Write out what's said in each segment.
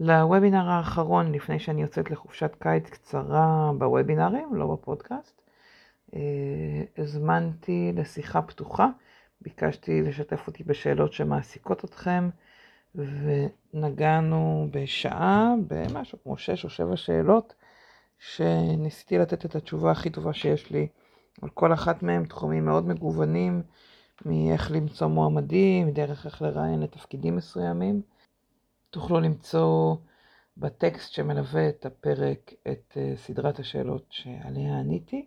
לוובינר האחרון לפני שאני יוצאת לחופשת קיץ קצרה בוובינרים, לא בפודקאסט. אה, הזמנתי לשיחה פתוחה, ביקשתי לשתף אותי בשאלות שמעסיקות אתכם, ונגענו בשעה במשהו כמו שש או שבע שאלות, שניסיתי לתת את התשובה הכי טובה שיש לי על כל אחת מהם, תחומים מאוד מגוונים, מאיך למצוא מועמדים, דרך איך לראיין לתפקידים מסוימים. תוכלו למצוא בטקסט שמלווה את הפרק את אה, סדרת השאלות שעליה עניתי,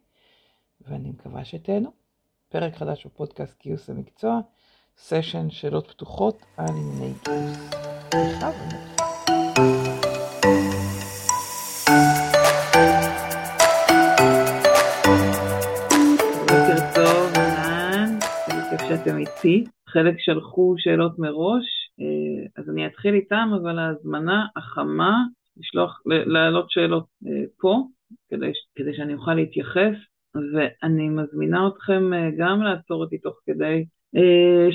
ואני מקווה שתהנו. פרק חדש בפודקאסט גיוס המקצוע, סשן שאלות פתוחות על ענייני גיוס. בוקר טוב, אהלן, איזה כיף שאתם איתי. חלק שלחו שאלות מראש, אז אני אתחיל איתם, אבל ההזמנה החמה, לשלוח, להעלות שאלות אה, פה, כדי, כדי שאני אוכל להתייחס, ואני מזמינה אתכם אה, גם לעצור אותי תוך כדי.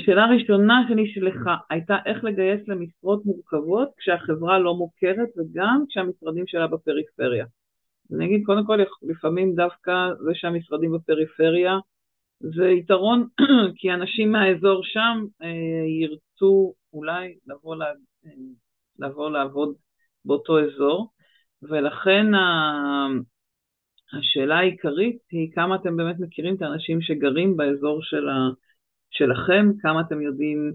שאלה ראשונה שנשלחה הייתה איך לגייס למשרות מורכבות כשהחברה לא מוכרת וגם כשהמשרדים שלה בפריפריה. אני אגיד, קודם כל, לפעמים דווקא זה שהמשרדים בפריפריה זה יתרון, כי אנשים מהאזור שם ירצו אולי לבוא, לה, לבוא לעבוד באותו אזור, ולכן ה... השאלה העיקרית היא כמה אתם באמת מכירים את האנשים שגרים באזור של ה... שלכם, כמה אתם יודעים,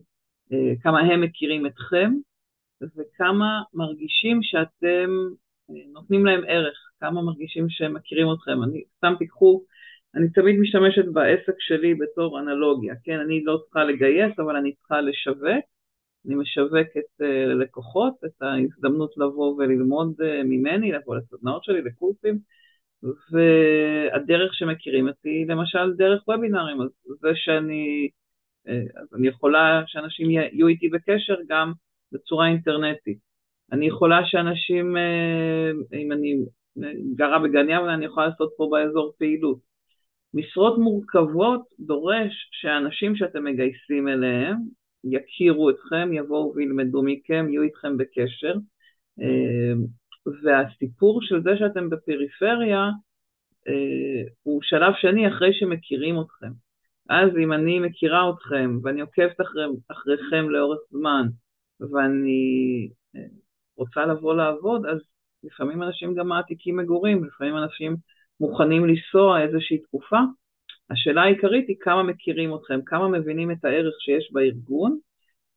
אה, כמה הם מכירים אתכם, וכמה מרגישים שאתם אה, נותנים להם ערך, כמה מרגישים שהם מכירים אתכם. אני סתם תיקחו, אני תמיד משתמשת בעסק שלי בתור אנלוגיה, כן, אני לא צריכה לגייס, אבל אני צריכה לשווק, אני משווקת אה, ללקוחות את ההזדמנות לבוא וללמוד אה, ממני, לבוא לסדנאות שלי, לקורסים, והדרך שמכירים אותי, למשל דרך וובינארים, אז זה שאני, אה, אז אני יכולה שאנשים יהיו איתי בקשר גם בצורה אינטרנטית. אני יכולה שאנשים, אם אני גרה בגן יבנה, אני יכולה לעשות פה באזור פעילות. משרות מורכבות דורש שהאנשים שאתם מגייסים אליהם, יכירו אתכם, יבואו וילמדו מכם, יהיו איתכם בקשר. אמ, והסיפור של זה שאתם בפריפריה אה, הוא שלב שני אחרי שמכירים אתכם. אז אם אני מכירה אתכם ואני עוקבת אחרי, אחריכם לאורך זמן ואני אה, רוצה לבוא לעבוד, אז לפעמים אנשים גם מעתיקים מגורים, לפעמים אנשים מוכנים לנסוע איזושהי תקופה, השאלה העיקרית היא כמה מכירים אתכם, כמה מבינים את הערך שיש בארגון,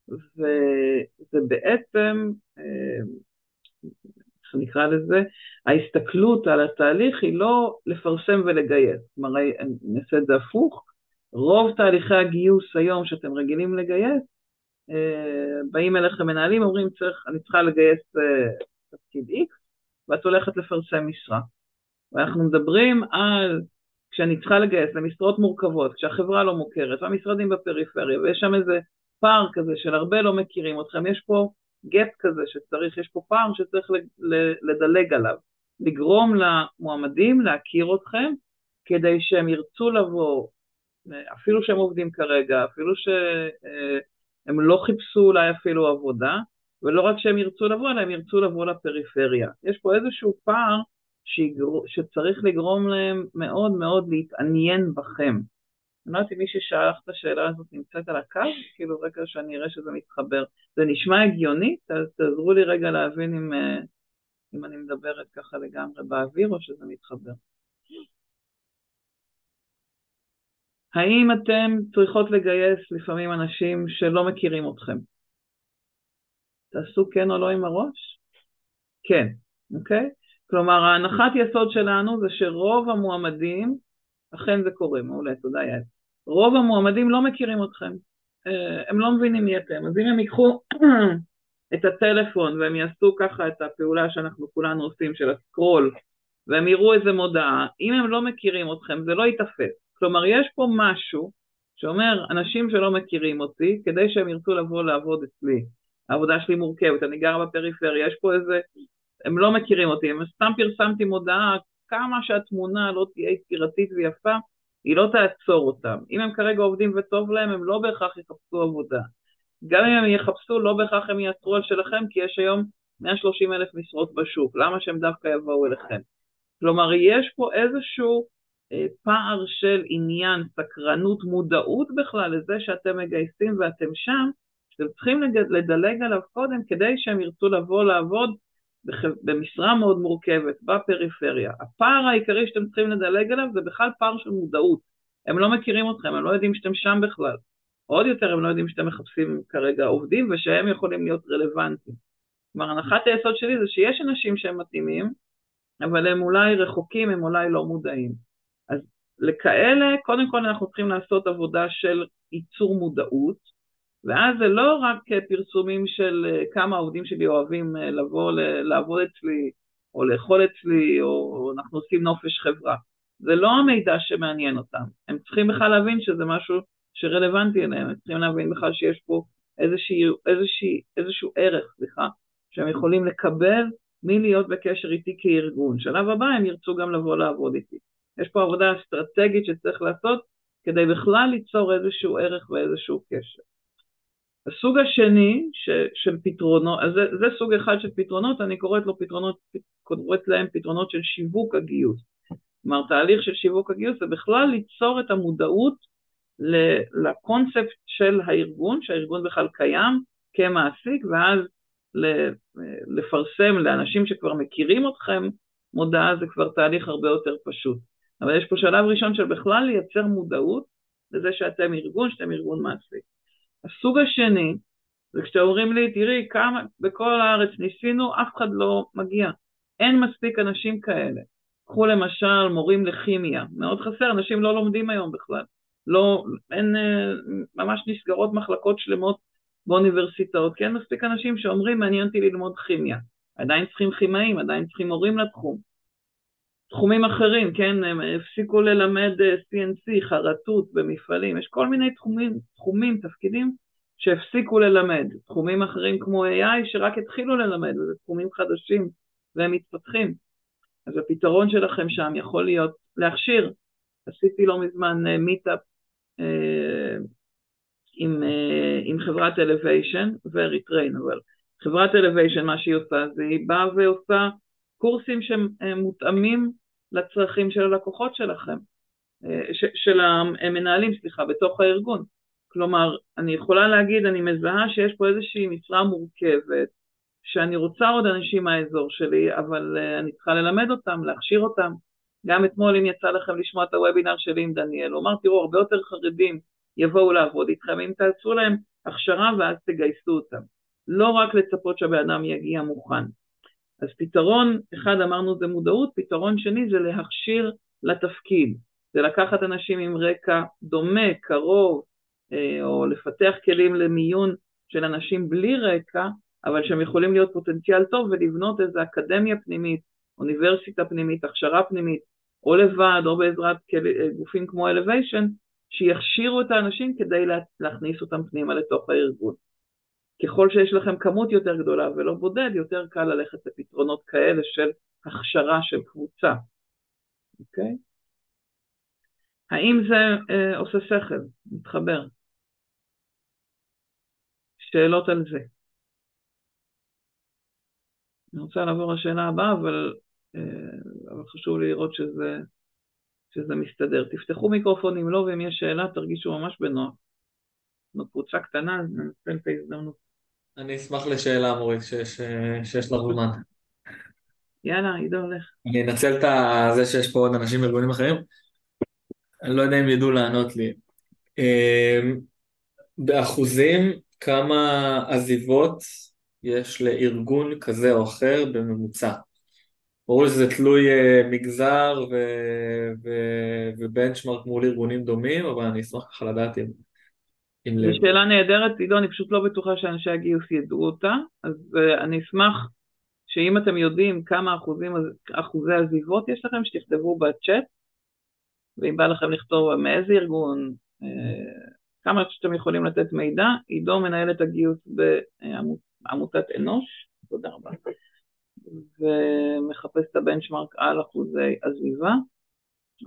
וזה בעצם, אה, איך נקרא לזה, ההסתכלות על התהליך היא לא לפרסם ולגייס, כלומר נעשה את זה הפוך, רוב תהליכי הגיוס היום שאתם רגילים לגייס, אה, באים אליכם מנהלים, אומרים צריך, אני צריכה לגייס אה, תפקיד X ואת הולכת לפרסם משרה. ואנחנו מדברים על כשאני צריכה לגייס למשרות מורכבות, כשהחברה לא מוכרת, והמשרדים בפריפריה, ויש שם איזה פער כזה של הרבה לא מכירים אתכם, יש פה גט כזה שצריך, יש פה פער שצריך לדלג עליו, לגרום למועמדים להכיר אתכם, כדי שהם ירצו לבוא, אפילו שהם עובדים כרגע, אפילו שהם לא חיפשו אולי אפילו עבודה, ולא רק שהם ירצו לבוא, אלא הם ירצו לבוא לפריפריה. יש פה איזשהו פער שיגר... שצריך לגרום להם מאוד מאוד להתעניין בכם. אני לא יודעת אם מי ששאל את השאלה הזאת נמצאת על הקו, כאילו רגע שאני אראה שזה מתחבר. זה נשמע הגיוני? תעזרו לי רגע להבין אם, אה, אם אני מדברת ככה לגמרי באוויר או שזה מתחבר. האם אתם צריכות לגייס לפעמים אנשים שלא מכירים אתכם? תעשו כן או לא עם הראש? כן, אוקיי? כלומר, ההנחת יסוד שלנו זה שרוב המועמדים, אכן זה קורה, מעולה, תודה יעל. רוב המועמדים לא מכירים אתכם, אה, הם לא מבינים מי אתם, אז אם הם ייקחו את הטלפון והם יעשו ככה את הפעולה שאנחנו כולנו עושים של הסקרול והם יראו איזה מודעה, אם הם לא מכירים אתכם זה לא ייתפס. כלומר, יש פה משהו שאומר, אנשים שלא מכירים אותי, כדי שהם ירצו לבוא לעבוד אצלי, העבודה שלי מורכבת, אני גר בפריפריה, יש פה איזה הם לא מכירים אותי, אם סתם פרסמתי מודעה, כמה שהתמונה לא תהיה יצירתית ויפה, היא לא תעצור אותם. אם הם כרגע עובדים וטוב להם, הם לא בהכרח יחפשו עבודה. גם אם הם יחפשו, לא בהכרח הם יעצרו על שלכם, כי יש היום 130 אלף משרות בשוק, למה שהם דווקא יבואו אליכם? כלומר, יש פה איזשהו אה, פער של עניין, סקרנות, מודעות בכלל לזה שאתם מגייסים ואתם שם, שאתם צריכים לדלג עליו קודם כדי שהם ירצו לבוא לעבוד במשרה מאוד מורכבת, בפריפריה. הפער העיקרי שאתם צריכים לדלג עליו זה בכלל פער של מודעות. הם לא מכירים אתכם, הם לא יודעים שאתם שם בכלל. עוד יותר הם לא יודעים שאתם מחפשים כרגע עובדים ושהם יכולים להיות רלוונטיים. כלומר, הנחת היסוד שלי זה שיש אנשים שהם מתאימים, אבל הם אולי רחוקים, הם אולי לא מודעים. אז לכאלה, קודם כל אנחנו צריכים לעשות עבודה של ייצור מודעות, ואז זה לא רק פרסומים של אה, כמה העובדים שלי אוהבים אה, לבוא לעבוד אצלי, או לאכול אצלי, או אנחנו עושים נופש חברה. זה לא המידע שמעניין אותם. הם צריכים בכלל להבין שזה משהו שרלוונטי אליהם, הם צריכים להבין בכלל שיש פה איזשהו, איזשהו, איזשהו ערך, סליחה, שהם יכולים לקבל מלהיות בקשר איתי כארגון. שלב הבא הם ירצו גם לבוא לעבוד איתי. יש פה עבודה אסטרטגית שצריך לעשות כדי בכלל ליצור איזשהו ערך ואיזשהו קשר. הסוג השני ש, של פתרונות, אז זה, זה סוג אחד של פתרונות, אני קוראת, לו פתרונות, קוראת להם פתרונות של שיווק הגיוס. כלומר, תהליך של שיווק הגיוס זה בכלל ליצור את המודעות לקונספט של הארגון, שהארגון בכלל קיים כמעסיק, ואז לפרסם לאנשים שכבר מכירים אתכם מודעה זה כבר תהליך הרבה יותר פשוט. אבל יש פה שלב ראשון של בכלל לייצר מודעות לזה שאתם ארגון, שאתם ארגון מעסיק. הסוג השני, זה כשאתם אומרים לי, תראי, כמה, בכל הארץ ניסינו, אף אחד לא מגיע. אין מספיק אנשים כאלה. קחו למשל מורים לכימיה, מאוד חסר, אנשים לא לומדים היום בכלל. לא, אין, אה, ממש נסגרות מחלקות שלמות באוניברסיטאות, כי אין מספיק אנשים שאומרים, מעניין אותי ללמוד כימיה. עדיין צריכים כימאים, עדיין צריכים מורים לתחום. תחומים אחרים, כן, הם הפסיקו ללמד אה, CNC, חרטות במפעלים, יש כל מיני תחומים, תחומים, תפקידים שהפסיקו ללמד. תחומים אחרים כמו AI שרק התחילו ללמד, וזה תחומים חדשים והם מתפתחים. אז הפתרון שלכם שם יכול להיות להכשיר. עשיתי לא מזמן meetup אה, אה, עם, עם חברת Elevation ו Retrain, אבל חברת Elevation מה שהיא עושה זה היא באה ועושה קורסים שמותאמים לצרכים של הלקוחות שלכם, אה, של המנהלים, סליחה, בתוך הארגון. כלומר, אני יכולה להגיד, אני מזהה שיש פה איזושהי משרה מורכבת, שאני רוצה עוד אנשים מהאזור שלי, אבל אני צריכה ללמד אותם, להכשיר אותם. גם אתמול, אם יצא לכם לשמוע את הוובינר שלי עם דניאל, הוא אמר, תראו, הרבה יותר חרדים יבואו לעבוד איתכם, אם תעשו להם הכשרה ואז תגייסו אותם. לא רק לצפות שהבן אדם יגיע מוכן. אז פתרון אחד אמרנו זה מודעות, פתרון שני זה להכשיר לתפקיד, זה לקחת אנשים עם רקע דומה, קרוב, אה, או לפתח כלים למיון של אנשים בלי רקע, אבל שהם יכולים להיות פוטנציאל טוב ולבנות איזו אקדמיה פנימית, אוניברסיטה פנימית, הכשרה פנימית, או לבד או בעזרת אה, גופים כמו אלוויישן, שיכשירו את האנשים כדי להכניס אותם פנימה לתוך הארגון. ככל שיש לכם כמות יותר גדולה ולא בודד, יותר קל ללכת לפתרונות כאלה של הכשרה של קבוצה, אוקיי? האם זה אה, עושה שכל? מתחבר? שאלות על זה. אני רוצה לעבור לשאלה הבאה, אבל, אה, אבל חשוב לי לראות שזה, שזה מסתדר. תפתחו מיקרופון אם לא, ואם יש שאלה תרגישו ממש בנוח. זאת קבוצה קטנה, אז ננצל את ההזדמנות. אני אשמח לשאלה, מורית, שיש, שיש לך זמן. יאללה, עידו הולך. אני אנצל את זה שיש פה עוד אנשים מארגונים אחרים. אני לא יודע אם ידעו לענות לי. אמ, באחוזים, כמה עזיבות יש לארגון כזה או אחר בממוצע? ברור שזה תלוי אה, מגזר ובנצ'מרק מול ארגונים דומים, אבל אני אשמח ככה לדעת אם... זו שאלה נהדרת, עידו, אני פשוט לא בטוחה שאנשי הגיוס ידעו אותה, אז uh, אני אשמח שאם אתם יודעים כמה אחוזים, אחוזי עזיבות יש לכם, שתכתבו בצ'אט, ואם בא לכם לכתוב מאיזה ארגון, uh, כמה שאתם יכולים לתת מידע, עידו מנהל את הגיוס בעמותת אנוש, תודה רבה, ומחפש את הבנצ'מרק על אחוזי עזיבה.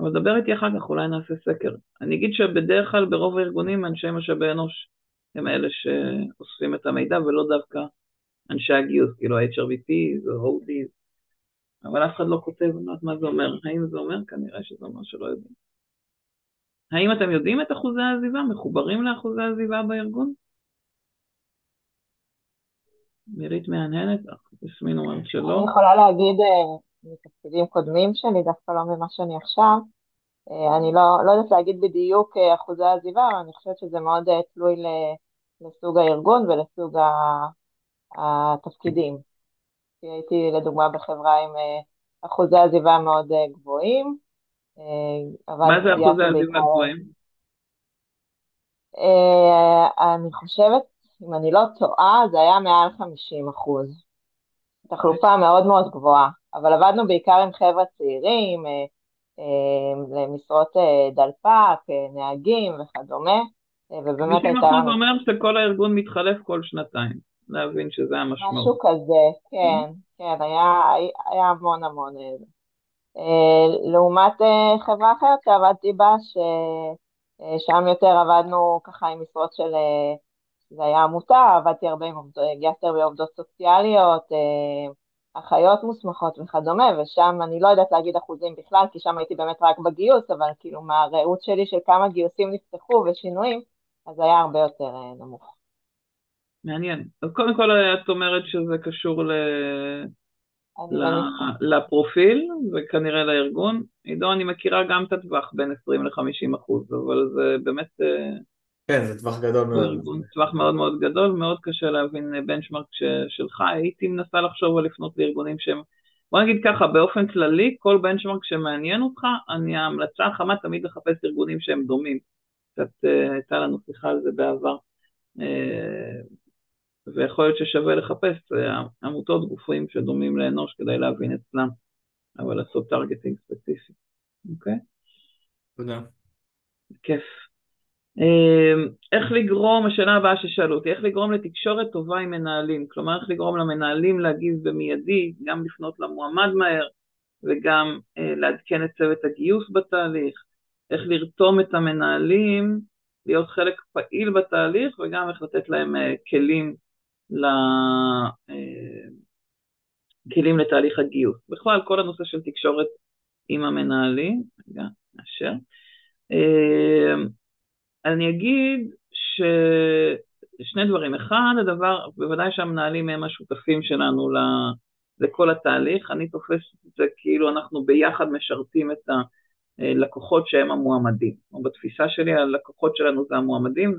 אבל דבר איתי אחר כך, אולי נעשה סקר. אני אגיד שבדרך כלל ברוב הארגונים אנשי משאבי אנוש הם אלה שאוספים את המידע ולא דווקא אנשי הגיוס, כאילו ה-HRVP או ODs, אבל אף אחד לא כותב, אני לא יודעת מה זה אומר. האם זה אומר? כנראה שזה אומר שלא יודעים. האם אתם יודעים את אחוזי העזיבה? מחוברים לאחוזי העזיבה בארגון? מירית מהנהנת, יסמין אומרת שלא. אני יכולה להגיד אה, מתפקידים קודמים שלי, דווקא לא ממה שאני עכשיו. אה, אני לא, לא יודעת להגיד בדיוק אה, אחוזי עזיבה, אבל אני חושבת שזה מאוד תלוי לסוג הארגון ולסוג התפקידים. הייתי לדוגמה בחברה עם אחוזי עזיבה מאוד גבוהים. מה זה אחוזי עזיבה גבוהים? אני חושבת אם אני לא טועה, זה היה מעל 50 אחוז. תחלופה מאוד מאוד גבוהה, אבל עבדנו בעיקר עם חבר'ה צעירים, אה, אה, למשרות אה, דלפק, נהגים וכדומה, ובאמת הייתה... 50 אחוז אומר שכל הארגון מתחלף כל שנתיים, להבין שזה המשמעות. משהו כזה, כן, כן, היה, היה המון המון. לעומת חברה אחרת שעבדתי בה, ששם יותר עבדנו ככה עם משרות של זה היה עמותה, עבדתי הרבה עם עובדות, גייסתי הרבה עובדות סוציאליות, אה, אחיות מוסמכות וכדומה, ושם אני לא יודעת להגיד אחוזים בכלל, כי שם הייתי באמת רק בגיוס, אבל כאילו מהראות שלי של כמה גיוסים נפתחו ושינויים, אז היה הרבה יותר אה, נמוך. מעניין. אז קודם כל את אומרת שזה קשור ל... ל... לפרופיל וכנראה לארגון. עידו, אני מכירה גם את הטווח בין 20 ל-50 אחוז, אבל זה באמת אה, כן, זה טווח גדול מאוד. זה טווח מאוד מאוד גדול, מאוד קשה להבין בנצ'מארק שלך. הייתי מנסה לחשוב על לפנות לארגונים שהם, בוא נגיד ככה, באופן כללי, כל בנצ'מארק שמעניין אותך, אני ההמלצה החמה תמיד לחפש ארגונים שהם דומים. קצת אה, הייתה לנו שיחה על זה בעבר. אה, ויכול להיות ששווה לחפש אה, עמותות, גופים שדומים לאנוש כדי להבין אצלם, אבל לעשות טרגטינג ספציפי, אוקיי? תודה. כיף. אמ, איך לגרום, השאלה הבאה ששאלו אותי, איך לגרום לתקשורת טובה עם מנהלים, כלומר איך לגרום למנהלים להגיב במיידי, גם לפנות למועמד מהר וגם אה, לעדכן את צוות הגיוס בתהליך, איך לרתום את המנהלים להיות חלק פעיל בתהליך וגם איך לתת להם אה, כלים, ל... אה, כלים לתהליך הגיוס. בכלל כל הנושא של תקשורת עם המנהלים, רגע, נאשר. אמ, אני אגיד ששני דברים. אחד, הדבר, בוודאי שהמנהלים הם השותפים שלנו לכל התהליך. אני תופס את זה כאילו אנחנו ביחד משרתים את הלקוחות שהם המועמדים. או בתפיסה שלי הלקוחות שלנו זה המועמדים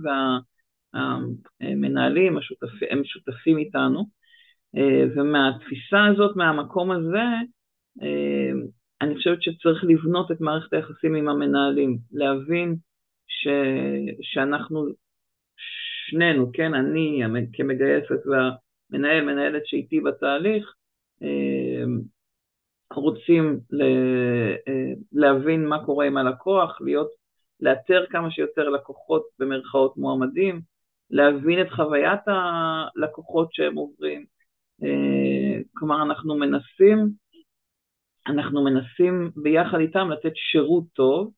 והמנהלים השותפים, הם שותפים איתנו. ומהתפיסה הזאת, מהמקום הזה, אני חושבת שצריך לבנות את מערכת היחסים עם המנהלים, להבין ש, שאנחנו שנינו, כן, אני כמגייסת והמנהל, מנהלת שאיתי בתהליך, אה, רוצים אה, להבין מה קורה עם הלקוח, להיות, לאתר כמה שיותר לקוחות במרכאות מועמדים, להבין את חוויית הלקוחות שהם עוברים. אה, כלומר, אנחנו מנסים, אנחנו מנסים ביחד איתם לתת שירות טוב,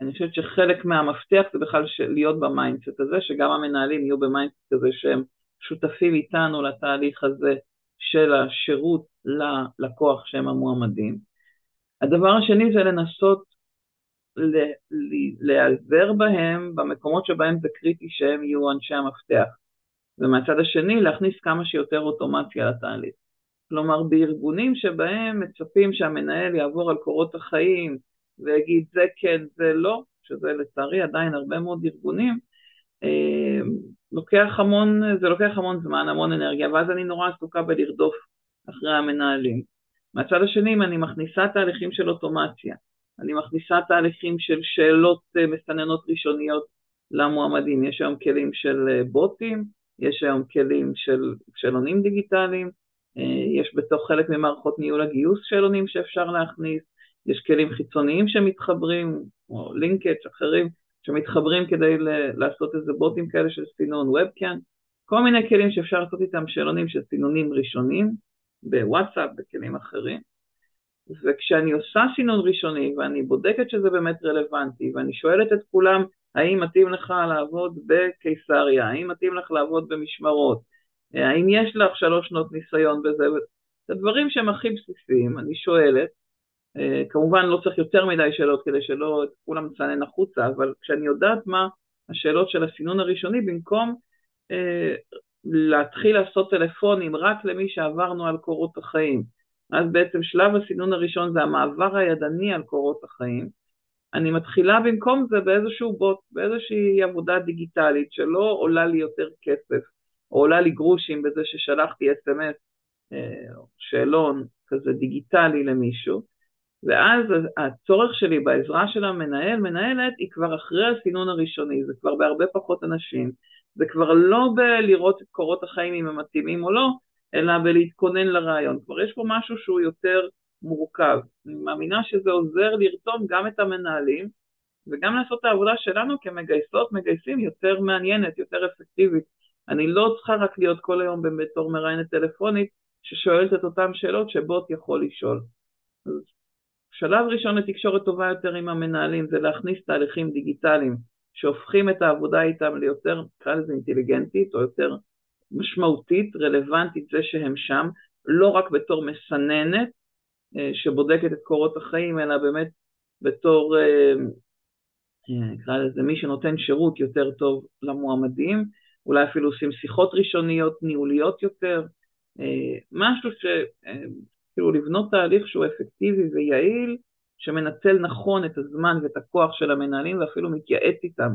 אני חושבת שחלק מהמפתח זה בכלל להיות ב mindset הזה, שגם המנהלים יהיו ב mindset הזה שהם שותפים איתנו לתהליך הזה של השירות ללקוח שהם המועמדים. הדבר השני זה לנסות להיעזר בהם במקומות שבהם זה קריטי שהם יהיו אנשי המפתח. ומהצד השני להכניס כמה שיותר אוטומציה לתהליך. כלומר בארגונים שבהם מצפים שהמנהל יעבור על קורות החיים, ויגיד זה כן, זה לא, שזה לצערי עדיין הרבה מאוד ארגונים, אה, לוקח המון, זה לוקח המון זמן, המון אנרגיה, ואז אני נורא עסוקה בלרדוף אחרי המנהלים. מהצד השני, אם אני מכניסה תהליכים של אוטומציה, אני מכניסה תהליכים של שאלות אה, מסננות ראשוניות למועמדים, יש היום כלים של אה, בוטים, יש היום כלים של שאלונים דיגיטליים, יש בתוך חלק ממערכות ניהול הגיוס שאלונים שאפשר להכניס, יש כלים חיצוניים שמתחברים, או לינקג' אחרים, שמתחברים כדי לעשות איזה בוטים כאלה של סינון ובקאן, כל מיני כלים שאפשר לעשות איתם שאלונים של סינונים ראשונים, בוואטסאפ, בכלים אחרים. וכשאני עושה סינון ראשוני ואני בודקת שזה באמת רלוונטי ואני שואלת את כולם האם מתאים לך לעבוד בקיסריה, האם מתאים לך לעבוד במשמרות, האם יש לך שלוש שנות ניסיון בזה? זה דברים שהם הכי בסיסיים, אני שואלת, כמובן לא צריך יותר מדי שאלות כדי שלא כולם מצנן החוצה, אבל כשאני יודעת מה השאלות של הסינון הראשוני, במקום אה, להתחיל לעשות טלפונים רק למי שעברנו על קורות החיים, אז בעצם שלב הסינון הראשון זה המעבר הידני על קורות החיים, אני מתחילה במקום זה באיזשהו בוט, באיזושהי עבודה דיגיטלית שלא עולה לי יותר כסף, או עולה לי גרושים בזה ששלחתי אס.אם.אס, אה, שאלון כזה דיגיטלי למישהו, ואז הצורך שלי בעזרה של המנהל, מנהלת, היא כבר אחרי הסינון הראשוני, זה כבר בהרבה פחות אנשים, זה כבר לא בלראות את קורות החיים אם הם מתאימים או לא, אלא בלהתכונן לרעיון. כבר יש פה משהו שהוא יותר מורכב. אני מאמינה שזה עוזר לרתום גם את המנהלים וגם לעשות את העבודה שלנו כמגייסות, מגייסים יותר מעניינת, יותר אפקטיבית. אני לא צריכה רק להיות כל היום בתור מראיינת טלפונית ששואלת את אותן שאלות שבוט יכול לשאול. אז שלב ראשון לתקשורת טובה יותר עם המנהלים זה להכניס תהליכים דיגיטליים שהופכים את העבודה איתם ליותר, נקרא לזה אינטליגנטית או יותר משמעותית, רלוונטית זה שהם שם, לא רק בתור מסננת אה, שבודקת את קורות החיים, אלא באמת בתור, אה, אה, נקרא לזה, מי שנותן שירות יותר טוב למועמדים, אולי אפילו עושים שיחות ראשוניות ניהוליות יותר, משהו ש... כאילו לבנות תהליך שהוא אפקטיבי ויעיל, שמנצל נכון את הזמן ואת הכוח של המנהלים ואפילו מתייעץ איתם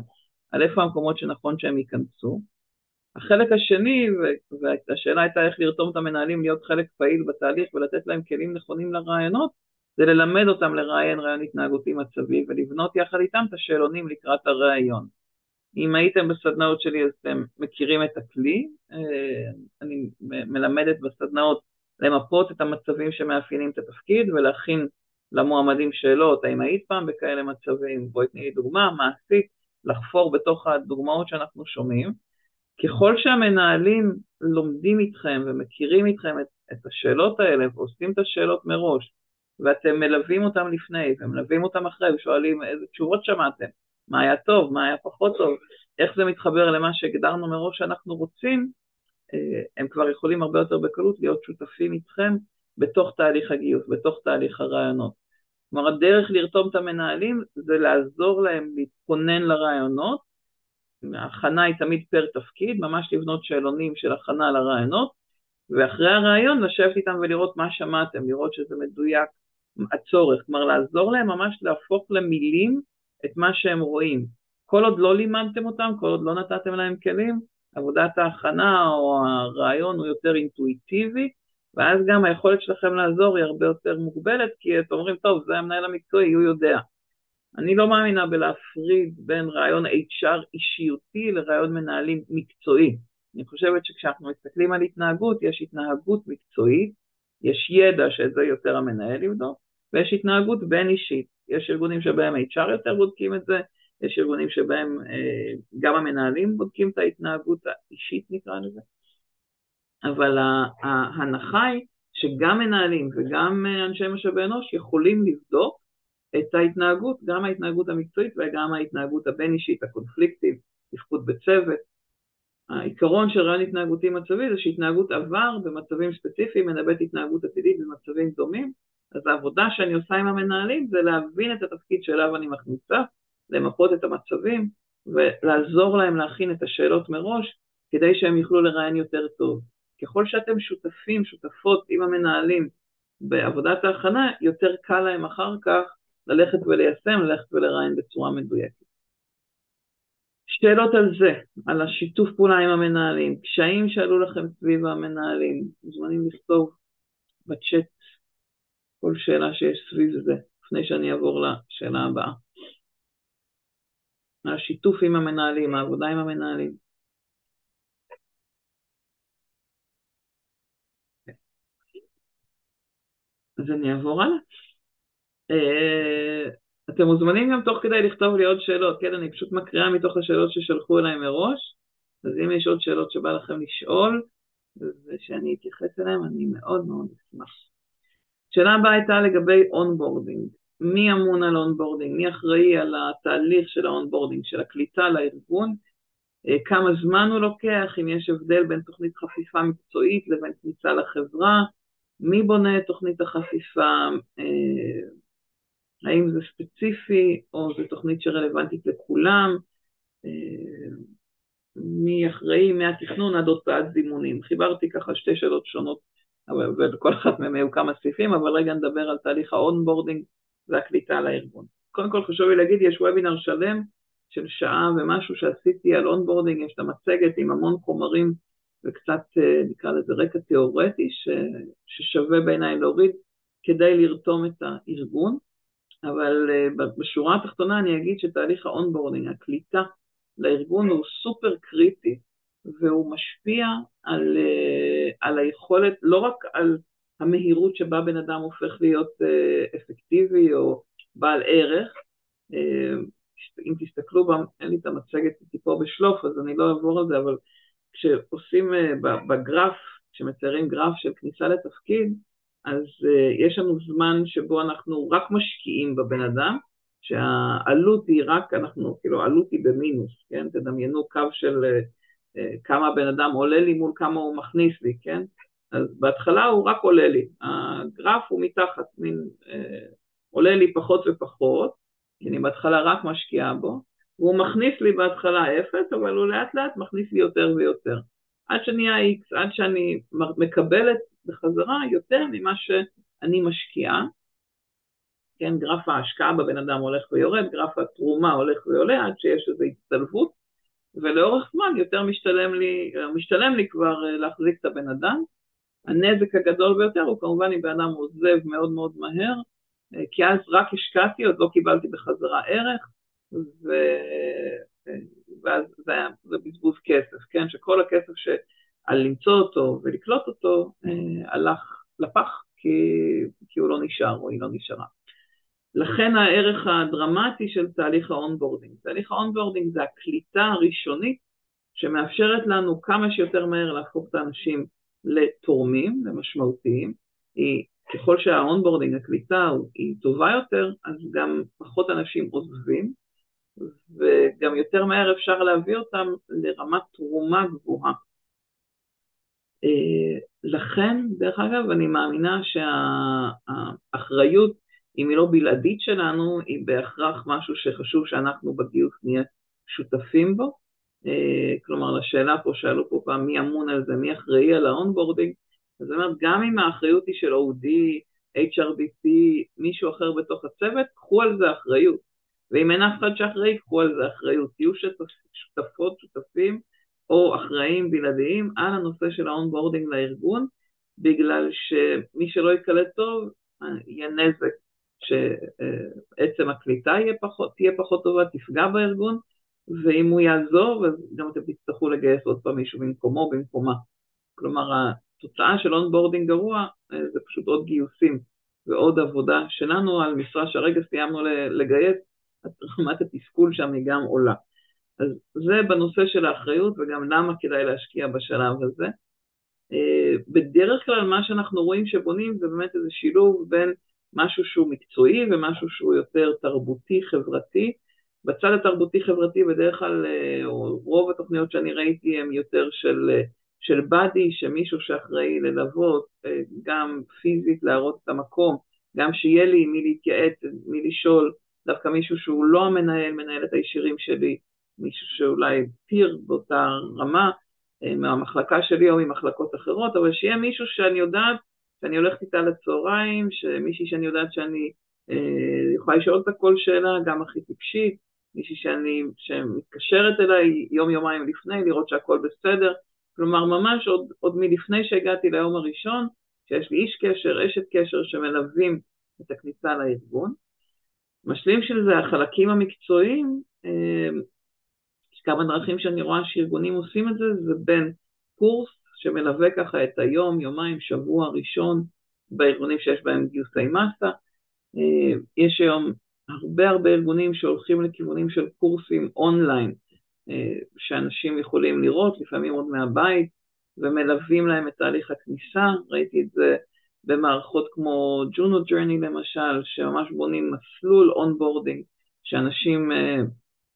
על איפה המקומות שנכון שהם ייכנסו. החלק השני, והשאלה הייתה איך לרתום את המנהלים להיות חלק פעיל בתהליך ולתת להם כלים נכונים לרעיונות, זה ללמד אותם לראיין רעיון התנהגותי מצבי ולבנות יחד איתם את השאלונים לקראת הראיון. אם הייתם בסדנאות שלי אז אתם מכירים את הכלי, אה, אני מלמדת בסדנאות למפות את המצבים שמאפיינים את התפקיד ולהכין למועמדים שאלות, האם היית פעם בכאלה מצבים, בואי תני לי דוגמה, מה עשית, לחפור בתוך הדוגמאות שאנחנו שומעים. ככל שהמנהלים לומדים איתכם ומכירים איתכם את, את השאלות האלה ועושים את השאלות מראש, ואתם מלווים אותם לפני ומלווים אותם אחרי ושואלים איזה תשובות שמעתם, מה היה טוב, מה היה פחות טוב, איך זה מתחבר למה שהגדרנו מראש שאנחנו רוצים, הם כבר יכולים הרבה יותר בקלות להיות שותפים איתכם בתוך תהליך הגיוס, בתוך תהליך הרעיונות. כלומר, הדרך לרתום את המנהלים זה לעזור להם להתכונן לרעיונות, ההכנה היא תמיד פר תפקיד, ממש לבנות שאלונים של הכנה לרעיונות, ואחרי הרעיון לשבת איתם ולראות מה שמעתם, לראות שזה מדויק, הצורך, כלומר לעזור להם ממש להפוך למילים את מה שהם רואים. כל עוד לא לימדתם אותם, כל עוד לא נתתם להם כלים, עבודת ההכנה או הרעיון הוא יותר אינטואיטיבי, ואז גם היכולת שלכם לעזור היא הרבה יותר מוגבלת, כי אתם אומרים, טוב, זה המנהל המקצועי, הוא יודע. אני לא מאמינה בלהפריד בין רעיון HR אישיותי לרעיון מנהלים מקצועי. אני חושבת שכשאנחנו מסתכלים על התנהגות, יש התנהגות מקצועית, יש ידע שזה יותר המנהל יבדוק, ויש התנהגות בין אישית. יש ארגונים שבהם HR יותר בודקים את זה, יש ארגונים שבהם אה, גם המנהלים בודקים את ההתנהגות האישית נקרא לזה, אבל ההנחה היא שגם מנהלים וגם אה, אנשי משאבי אנוש יכולים לבדוק את ההתנהגות, גם ההתנהגות המקצועית וגם ההתנהגות הבין-אישית, הקונפליקטית, תפקוד בצוות. העיקרון של רעיון התנהגותי מצבי זה שהתנהגות עבר במצבים ספציפיים מנבאת התנהגות עתידית במצבים דומים, אז העבודה שאני עושה עם המנהלים זה להבין את התפקיד שאליו אני מכניסה למפות את המצבים ולעזור להם להכין את השאלות מראש כדי שהם יוכלו לראיין יותר טוב. ככל שאתם שותפים, שותפות עם המנהלים בעבודת ההכנה, יותר קל להם אחר כך ללכת וליישם, ללכת ולראיין בצורה מדויקת. שאלות על זה, על השיתוף פעולה עם המנהלים, קשיים שעלו לכם סביב המנהלים, מוזמנים לכתוב בצ'אט כל שאלה שיש סביב זה, לפני שאני אעבור לשאלה הבאה. השיתוף עם המנהלים, העבודה עם המנהלים. אז אני אעבור הלאה. אה, אתם מוזמנים גם תוך כדי לכתוב לי עוד שאלות, כן? אני פשוט מקריאה מתוך השאלות ששלחו אליי מראש, אז אם יש עוד שאלות שבא לכם לשאול, ושאני אתייחס אליהן, אני מאוד מאוד אשמח. שאלה הבאה הייתה לגבי onboarding. מי אמון על onboarding, מי אחראי על התהליך של ה onboarding, של הקליטה לארגון. אה, כמה זמן הוא לוקח, אם יש הבדל בין תוכנית חפיפה מקצועית לבין כניסה לחברה, מי בונה את תוכנית החפיפה, אה, האם זה ספציפי או זו תוכנית שרלוונטית לכולם, מי אחראי מהתכנון עד הוצאת זימונים. חיברתי ככה שתי שאלות שונות, וכל אחת מהן היו כמה סעיפים, אבל רגע נדבר על תהליך ה onboarding והקליטה לארגון. קודם כל חשוב לי להגיד, יש וובינר שלם של שעה ומשהו שעשיתי על onboarding, יש את המצגת עם המון חומרים וקצת אה, נקרא לזה רקע תיאורטי ש, ששווה בעיניי להוריד כדי לרתום את הארגון, אבל אה, בשורה התחתונה אני אגיד שתהליך ה onboarding, הקליטה לארגון הוא סופר קריטי והוא משפיע על, אה, על היכולת, לא רק על המהירות שבה בן אדם הופך להיות אפקטיבי או בעל ערך, אם תסתכלו, אין לי את המצגת איתי פה בשלוף, אז אני לא אעבור על זה, אבל כשעושים אה, בגרף, כשמציירים גרף של כניסה לתפקיד, אז אה, יש לנו זמן שבו אנחנו רק משקיעים בבן אדם, שהעלות היא רק, אנחנו, כאילו, העלות היא במינוס, כן? תדמיינו קו של אה, כמה בן אדם עולה לי מול כמה הוא מכניס לי, כן? אז בהתחלה הוא רק עולה לי, הגרף הוא מתחת, מין, עולה לי פחות ופחות, כי אני בהתחלה רק משקיעה בו, והוא מכניס לי בהתחלה אפס, אבל הוא לאט לאט מכניס לי יותר ויותר. עד שנהיה X, עד שאני מקבלת בחזרה יותר ממה שאני משקיעה. כן, גרף ההשקעה בבן אדם הולך ויורד, גרף התרומה הולך ועולה עד שיש איזו הצטלבות, ולאורך זמן יותר משתלם לי, משתלם לי כבר אה, להחזיק את הבן אדם. הנזק הגדול ביותר הוא כמובן אם בן אדם עוזב מאוד מאוד מהר, כי אז רק השקעתי, עוד לא קיבלתי בחזרה ערך, ו... ואז זה היה זה בזבוז כסף, כן? שכל הכסף שעל למצוא אותו ולקלוט אותו אה, הלך לפח כי, כי הוא לא נשאר או היא לא נשארה. לכן הערך הדרמטי של תהליך ה onboarding. תהליך ה onboarding זה הקליטה הראשונית שמאפשרת לנו כמה שיותר מהר להפוך את האנשים לתורמים, למשמעותיים. היא ככל שה onboarding, הקליטה היא טובה יותר, אז גם פחות אנשים עוזבים, וגם יותר מהר אפשר להביא אותם לרמת תרומה גבוהה. אה, לכן, דרך אגב, אני מאמינה שהאחריות, אם היא לא בלעדית שלנו, היא בהכרח משהו שחשוב שאנחנו בגיוס נהיה שותפים בו. אה, כלומר, לשאלה פה, שאלו פה פעם מי אמון על זה, מי אחראי על ה onboarding, זאת אומרת, גם אם האחריות היא של OD, HRBP, מישהו אחר בתוך הצוות, קחו על זה אחריות. ואם אין אף אחד שאחראי, קחו על זה אחריות. תהיו שותפות, שותפים או אחראים בלעדיים על הנושא של ה onboarding לארגון, בגלל שמי שלא ייקלט טוב, יהיה נזק שעצם הקליטה יהיה פחות, תהיה פחות טובה, תפגע בארגון, ואם הוא יעזוב, אז גם אתם תצטרכו לגייס עוד פעם מישהו במקומו, במקומה. כלומר, התוצאה של onboarding גרוע אה, זה פשוט עוד גיוסים ועוד עבודה שלנו על משרה שהרגע סיימנו לגייס, רמת התסכול שם היא גם עולה. אז זה בנושא של האחריות וגם למה כדאי להשקיע בשלב הזה. אה, בדרך כלל מה שאנחנו רואים שבונים זה באמת איזה שילוב בין משהו שהוא מקצועי ומשהו שהוא יותר תרבותי חברתי. בצד התרבותי חברתי בדרך כלל, אה, רוב התוכניות שאני ראיתי הן יותר של של באדי, שמישהו שאחראי ללוות, אה, גם פיזית להראות את המקום, גם שיהיה לי מי להתייעץ, מי לשאול, דווקא מישהו שהוא לא המנהל, מנהל את הישירים שלי, מישהו שאולי פיר באותה רמה, אה, מהמחלקה שלי או ממחלקות אחרות, אבל שיהיה מישהו שאני יודעת שאני הולכת איתה לצהריים, מישהי שאני יודעת שאני אה, יכולה לשאול אותה כל שאלה, גם הכי טיפשית, מישהי שאני, שמתקשרת אליי יום-יומיים לפני, לראות שהכל בסדר, כלומר, ממש עוד, עוד מלפני שהגעתי ליום הראשון, שיש לי איש קשר, אשת קשר שמלווים את הכניסה לארגון. משלים של זה, החלקים המקצועיים, אה, יש כמה דרכים שאני רואה שארגונים עושים את זה, זה בין קורס שמלווה ככה את היום, יומיים, שבוע ראשון בארגונים שיש בהם גיוסי מסה. אה, יש היום הרבה הרבה ארגונים שהולכים לכיוונים של קורסים אונליין, אה, שאנשים יכולים לראות, לפעמים עוד מהבית, ומלווים להם את תהליך הכניסה, ראיתי את זה במערכות כמו Juno Journey למשל, שממש בונים מסלול onboarding, שאנשים אה,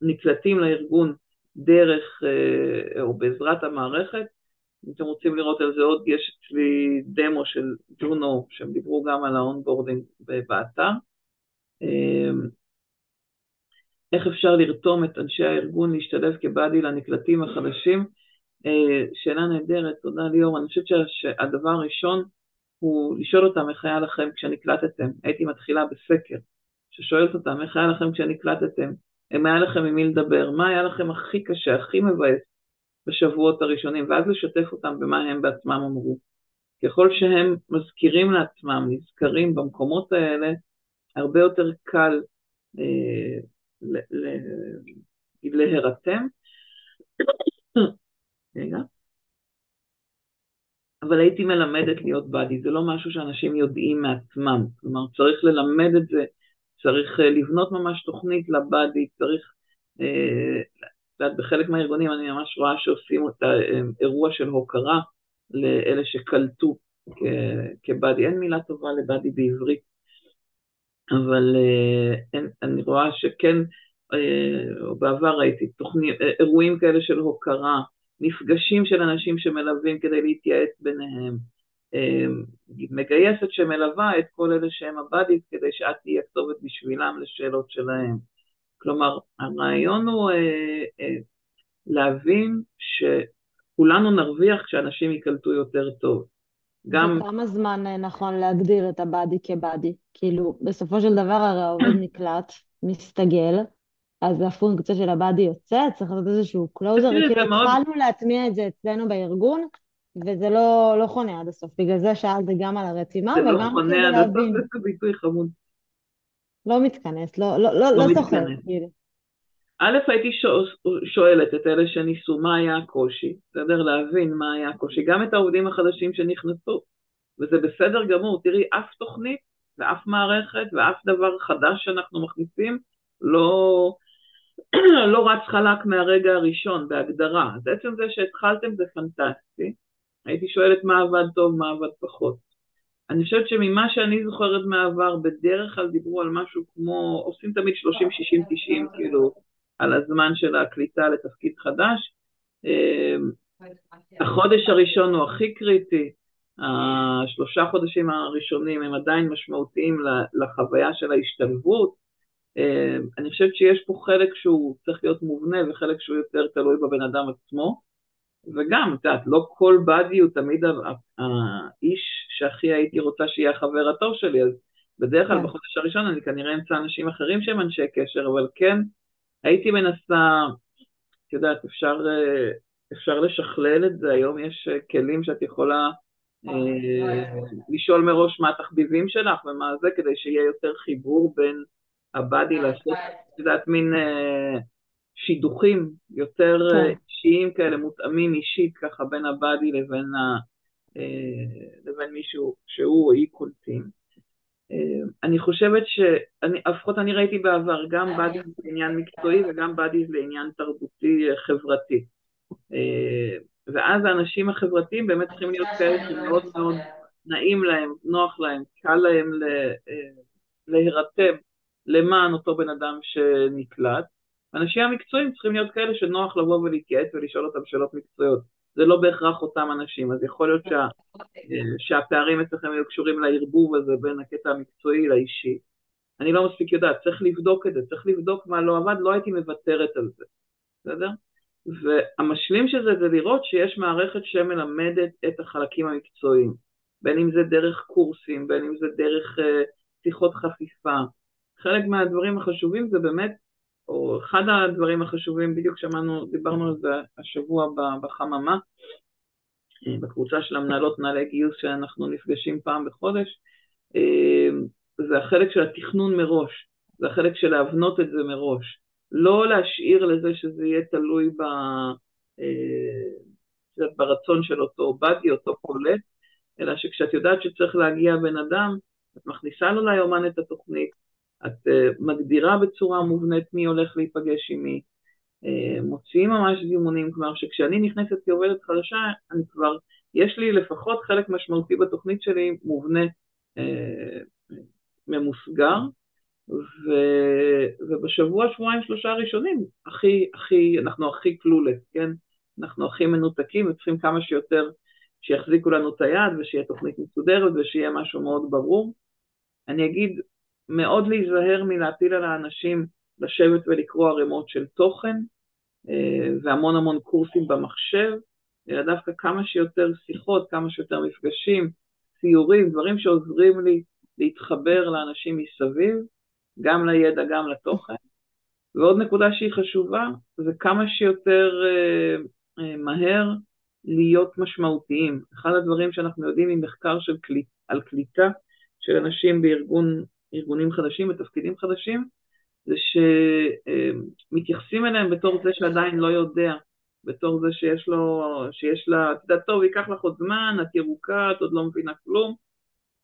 נקלטים לארגון דרך או בעזרת המערכת. אם אתם רוצים לראות על זה עוד, יש אצלי דמו של ג'ונו, שהם דיברו גם על ה onboarding באתר. איך אפשר לרתום את אנשי הארגון להשתלב כ buddy לנקלטים החדשים? שאלה נהדרת, תודה ליאור. אני חושבת שהדבר הראשון הוא לשאול אותם איך היה לכם כשנקלטתם. הייתי מתחילה בסקר, ששואלת אותם איך היה לכם כשנקלטתם, אם היה לכם עם מי לדבר, מה היה לכם הכי קשה, הכי מבאס בשבועות הראשונים, ואז לשתף אותם במה הם בעצמם אמרו. ככל שהם מזכירים לעצמם, נזכרים במקומות האלה, הרבה יותר קל אה, להירתם. רגע. אבל הייתי מלמדת להיות באדי, זה לא משהו שאנשים יודעים מעצמם, כלומר צריך ללמד את זה, צריך אה, לבנות ממש תוכנית לבאדי, צריך, אה, את יודעת, בחלק מהארגונים אני ממש רואה שעושים את האירוע של הוקרה לאלה שקלטו כבאדי, אין מילה טובה לבאדי בעברית, אבל אה, אני רואה שכן, או בעבר ראיתי תוכני, אירועים כאלה של הוקרה, מפגשים של אנשים שמלווים כדי להתייעץ ביניהם, מגייסת שמלווה את כל אלה שהם הבאדיס כדי שאת תהיה כתובת בשבילם לשאלות שלהם. כלומר, הרעיון הוא אה, אה, להבין שכולנו נרוויח כשאנשים ייקלטו יותר טוב. גם... כמה זמן אה, נכון להגדיר את הבאדי כבאדי? כאילו, בסופו של דבר הרי העובד נקלט, מסתגל, אז הפונקציה של הבאדי יוצאת, צריך לעשות איזשהו קלוזר, וכאילו התחלנו להטמיע את זה אצלנו בארגון, וזה לא, לא חונה עד הסוף, בגלל זה שאלתי גם על הרתימה, וגם להבין. זה לא חונה עד הסוף, זה ביטוי חמוד. לא מתכנס, לא, לא, לא, לא, לא סוחר, כאילו. א', הייתי שואלת את אלה שניסו מה היה הקושי, בסדר? להבין מה היה הקושי, גם את העובדים החדשים שנכנסו, וזה בסדר גמור, תראי, אף תוכנית ואף מערכת ואף דבר חדש שאנחנו מכניסים לא, לא רץ חלק מהרגע הראשון בהגדרה. אז עצם זה שהתחלתם זה פנטסטי. הייתי שואלת מה עבד טוב, מה עבד פחות. אני חושבת שממה שאני זוכרת מהעבר, בדרך כלל דיברו על משהו כמו, עושים תמיד 30, 60, 90, כאילו, על הזמן של הקליטה לתפקיד חדש. אמ, החודש הראשון הוא הכי קריטי, השלושה חודשים הראשונים הם עדיין משמעותיים לחוויה של ההשתלבות. אמ, אני חושבת שיש פה חלק שהוא צריך להיות מובנה וחלק שהוא יותר תלוי בבן אדם עצמו. וגם, את יודעת, לא כל באדי הוא תמיד האיש שהכי הייתי רוצה שיהיה החבר הטוב שלי, אז בדרך כלל כן. בחודש הראשון אני כנראה אמצא אנשים אחרים שהם אנשי קשר, אבל כן, הייתי מנסה, את יודעת, אפשר, אפשר לשכלל את זה, היום יש כלים שאת יכולה אה, לשאול מראש מה התחביבים שלך ומה זה, כדי שיהיה יותר חיבור בין הבאדי לעשות, את יודעת, מין... אה, שידוכים יותר כן. אה, אישיים כאלה, מותאמים אישית ככה בין הבאדי לבין, אה, לבין מישהו שהוא או היא קולטים. אה, אני חושבת שלפחות אני ראיתי בעבר גם באדי לעניין מקצועי וגם באדי לעניין תרבותי חברתי. ואז האנשים החברתיים באמת צריכים להיות כאלה שמאוד מאוד נעים להם, נוח להם, קל להם להירתם למען אותו בן אדם שנקלט. האנשים המקצועיים צריכים להיות כאלה שנוח לבוא ולהתייעץ ולשאול אותם שאלות מקצועיות. זה לא בהכרח אותם אנשים, אז יכול להיות שה, שהפערים אצלכם יהיו קשורים לערבוב הזה בין הקטע המקצועי לאישי. אני לא מספיק יודעת, צריך לבדוק את זה, צריך לבדוק מה לא עבד, לא הייתי מוותרת על זה, בסדר? והמשלים של זה זה לראות שיש מערכת שמלמדת את החלקים המקצועיים, בין אם זה דרך קורסים, בין אם זה דרך uh, שיחות חפיפה. חלק מהדברים החשובים זה באמת או אחד הדברים החשובים, בדיוק שמענו, דיברנו על זה השבוע בחממה, אה, בקבוצה של המנהלות מנהלי גיוס שאנחנו נפגשים פעם בחודש, אה, זה החלק של התכנון מראש, זה החלק של להבנות את זה מראש. לא להשאיר לזה שזה יהיה תלוי ב, אה, ברצון של אותו באדי, אותו קולט, אלא שכשאת יודעת שצריך להגיע בן אדם, את מכניסה לו ליומן את התוכנית, את uh, מגדירה בצורה מובנית מי הולך להיפגש עם מי, uh, מוציאים ממש זימונים, כלומר שכשאני נכנסת כעובדת חדשה, אני כבר, יש לי לפחות חלק משמעותי בתוכנית שלי מובנה uh, ממוסגר, ו, ובשבוע, שבועיים, שלושה הראשונים, הכי, הכי, אנחנו הכי קלולס, כן? אנחנו הכי מנותקים וצריכים כמה שיותר שיחזיקו לנו את היד ושיהיה תוכנית מסודרת ושיהיה משהו מאוד ברור. אני אגיד, מאוד להיזהר מלהטיל על האנשים לשבת ולקרוא ערימות של תוכן אה, והמון המון קורסים במחשב, אלא דווקא כמה שיותר שיחות, כמה שיותר מפגשים, ציורים, דברים שעוזרים לי להתחבר לאנשים מסביב, גם לידע, גם לתוכן. ועוד נקודה שהיא חשובה, זה כמה שיותר אה, אה, מהר להיות משמעותיים. אחד הדברים שאנחנו יודעים ממחקר של קליט, על קליטה של אנשים בארגונים חדשים, בתפקידים חדשים, זה שמתייחסים אליהם בתור זה שעדיין לא יודע, בתור זה שיש לו, שיש לה, את יודעת, טוב, ייקח לך עוד זמן, את ירוקה, את עוד לא מבינה כלום,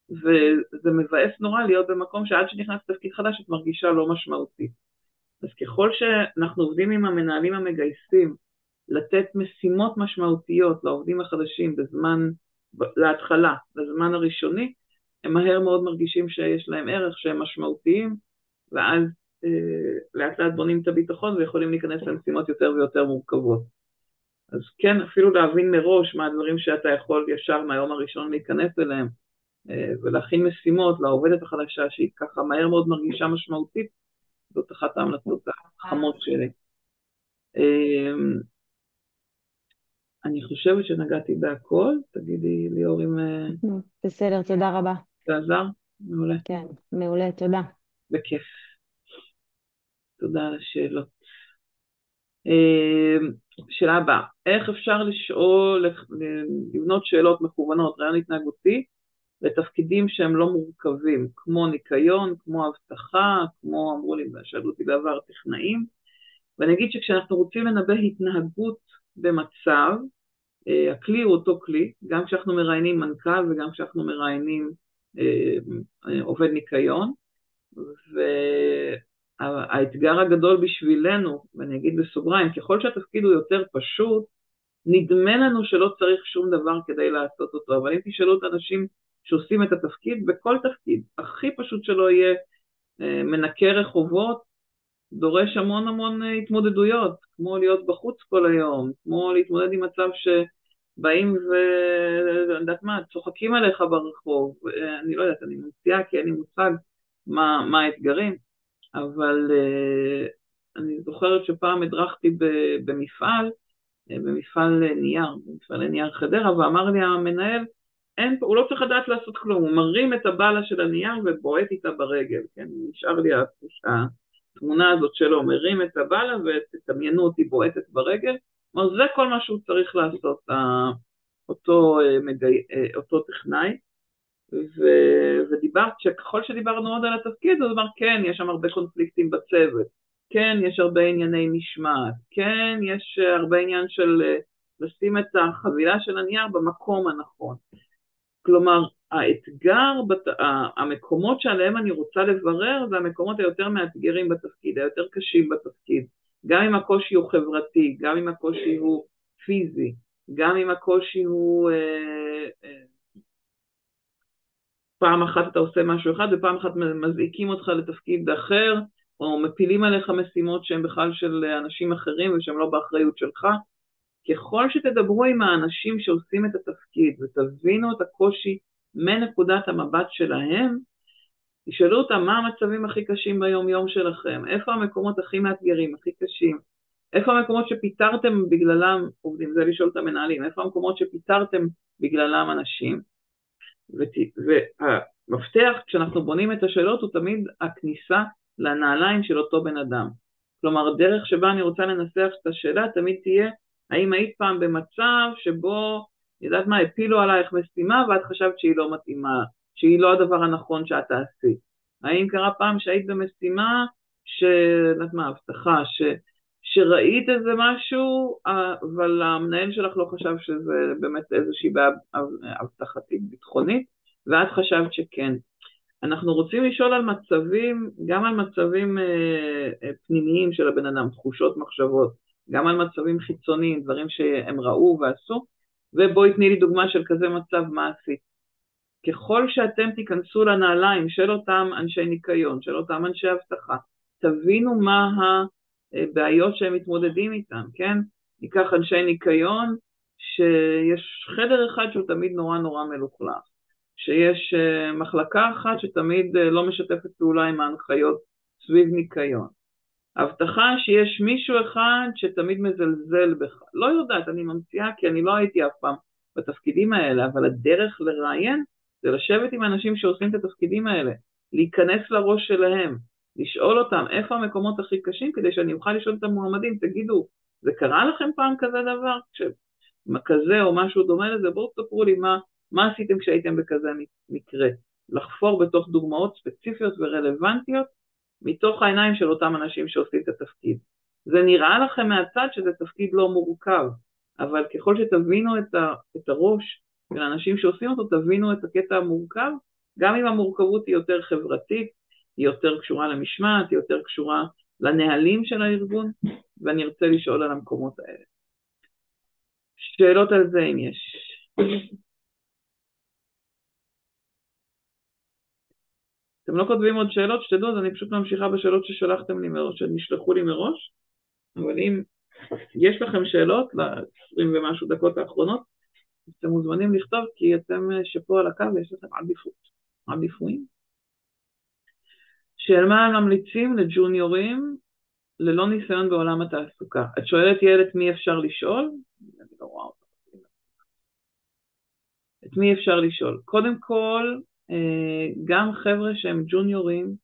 וזה מבאס נורא להיות במקום שעד שנכנס לתפקיד חדש את מרגישה לא משמעותית. אז ככל שאנחנו עובדים עם המנהלים המגייסים לתת משימות משמעותיות לעובדים החדשים בזמן, להתחלה, בזמן הראשוני, הם מהר מאוד מרגישים שיש להם ערך, שהם משמעותיים, ואז אה, לאט לאט בונים את הביטחון ויכולים להיכנס למשימות יותר ויותר מורכבות. אז כן, אפילו להבין מראש מה הדברים שאתה יכול ישר מהיום הראשון להיכנס אליהם, אה, ולהכין משימות לעובדת החדשה שהיא ככה מהר מאוד מרגישה משמעותית, זאת אחת ההמלצות החמות שלי. אה, אני חושבת שנגעתי בהכל, תגידי ליאור אם... אה, בסדר, תודה רבה. זה עזר? מעולה. כן, מעולה, תודה. בכיף. תודה על השאלות. אה, שאלה הבאה, איך אפשר לשאול, לבנות שאלות מכוונות, רעיון התנהגותי, לתפקידים שהם לא מורכבים, כמו ניקיון, כמו אבטחה, כמו, אמרו לי, שאלו אותי בעבר, טכנאים, ואני אגיד שכשאנחנו רוצים לנבא התנהגות במצב, אה, הכלי הוא אותו כלי, גם כשאנחנו מראיינים מנכ"ל וגם כשאנחנו מראיינים עובד ניקיון, והאתגר הגדול בשבילנו, ואני אגיד בסוגריים, ככל שהתפקיד הוא יותר פשוט, נדמה לנו שלא צריך שום דבר כדי לעשות אותו, אבל אם תשאלו את האנשים שעושים את התפקיד, בכל תפקיד, הכי פשוט שלא יהיה אה, מנקה רחובות, דורש המון המון התמודדויות, כמו להיות בחוץ כל היום, כמו להתמודד עם מצב שבאים ואני יודעת מה, צוחקים עליך ברחוב, אני לא יודעת, אני ממציאה כי אין לי מושג מה, מה האתגרים, אבל uh, אני זוכרת שפעם הדרכתי במפעל, אה, במפעל נייר, במפעל נייר חדרה, ואמר לי המנהל, אין, הוא לא צריך לדעת לעשות כלום, הוא מרים את הבאלה של הנייר ובועט איתה ברגל, כן, נשאר לי התמונה הזאת שלו, מרים את הבאלה ותדמיינו אותי בועטת ברגל, כלומר זה כל מה שהוא צריך לעשות, אותו, אה, אה, אותו טכנאי, ו, ודיברת, שככל שדיברנו עוד על התפקיד, הוא אמר כן, יש שם הרבה קונפליקטים בצוות, כן, יש הרבה ענייני משמעת, כן, יש הרבה עניין של אה, לשים את החבילה של הנייר במקום הנכון. כלומר, האתגר, בת... המקומות שעליהם אני רוצה לברר זה המקומות היותר מאתגרים בתפקיד, היותר קשים בתפקיד. גם אם הקושי הוא חברתי, גם אם הקושי הוא פיזי, גם אם הקושי הוא... אה, אה, פעם אחת אתה עושה משהו אחד ופעם אחת מזעיקים אותך לתפקיד אחר, או מפילים עליך משימות שהן בכלל של אנשים אחרים ושהן לא באחריות שלך. ככל שתדברו עם האנשים שעושים את התפקיד ותבינו את הקושי מנקודת המבט שלהם, תשאלו אותם מה המצבים הכי קשים ביום יום שלכם, איפה המקומות הכי מאתגרים, הכי קשים, איפה המקומות שפיטרתם בגללם עובדים, זה לשאול את המנהלים, איפה המקומות שפיטרתם בגללם אנשים, והמפתח כשאנחנו בונים את השאלות הוא תמיד הכניסה לנעליים של אותו בן אדם. כלומר, דרך שבה אני רוצה לנסח את השאלה תמיד תהיה, האם היית פעם במצב שבו יודעת מה, הפילו עלייך משימה ואת חשבת שהיא לא מתאימה, שהיא לא הדבר הנכון שאת תעשי. האם קרה פעם שהיית במשימה, ש... יודעת מה, הבטחה, ש... שראית איזה משהו, אבל המנהל שלך לא חשב שזה באמת איזושהי בעיה אבטחתית ביטחונית, ואת חשבת שכן. אנחנו רוצים לשאול על מצבים, גם על מצבים אה, אה, פנימיים של הבן אדם, תחושות, מחשבות, גם על מצבים חיצוניים, דברים שהם ראו ועשו, ובואי תני לי דוגמה של כזה מצב, מה עשית? ככל שאתם תיכנסו לנעליים של אותם אנשי ניקיון, של אותם אנשי אבטחה, תבינו מה הבעיות שהם מתמודדים איתם, כן? ניקח אנשי ניקיון, שיש חדר אחד שהוא תמיד נורא נורא מלוכלך, שיש אה, מחלקה אחת שתמיד אה, לא משתפת פעולה עם ההנחיות סביב ניקיון. הבטחה שיש מישהו אחד שתמיד מזלזל בך. לא יודעת, אני ממציאה כי אני לא הייתי אף פעם בתפקידים האלה, אבל הדרך לראיין זה לשבת עם אנשים שעושים את התפקידים האלה, להיכנס לראש שלהם, לשאול אותם איפה המקומות הכי קשים כדי שאני אוכל לשאול את המועמדים, תגידו, זה קרה לכם פעם כזה דבר? כזה או משהו דומה לזה, בואו תספרו לי מה, מה עשיתם כשהייתם בכזה מקרה. לחפור בתוך דוגמאות ספציפיות ורלוונטיות מתוך העיניים של אותם אנשים שעושים את התפקיד. זה נראה לכם מהצד שזה תפקיד לא מורכב, אבל ככל שתבינו את, ה, את הראש של האנשים שעושים אותו, תבינו את הקטע המורכב, גם אם המורכבות היא יותר חברתית, היא יותר קשורה למשמעת, היא יותר קשורה לנהלים של הארגון, ואני ארצה לשאול על המקומות האלה. שאלות על זה אם יש. אתם לא כותבים עוד שאלות, שתדעו, אז אני פשוט ממשיכה בשאלות ששלחתם לי מראש, שנשלחו לי מראש, אבל אם יש לכם שאלות ל-20 ומשהו דקות האחרונות, אתם מוזמנים לכתוב, כי אתם אה, שפה על הקו ויש לכם עדיפות. עדיפויים. של מה ממליצים לג'וניורים ללא ניסיון בעולם התעסוקה. את שואלת ילד מי אפשר לשאול? אני לא רואה אותה. את מי אפשר לשאול? קודם כל, אה, גם חבר'ה שהם ג'וניורים,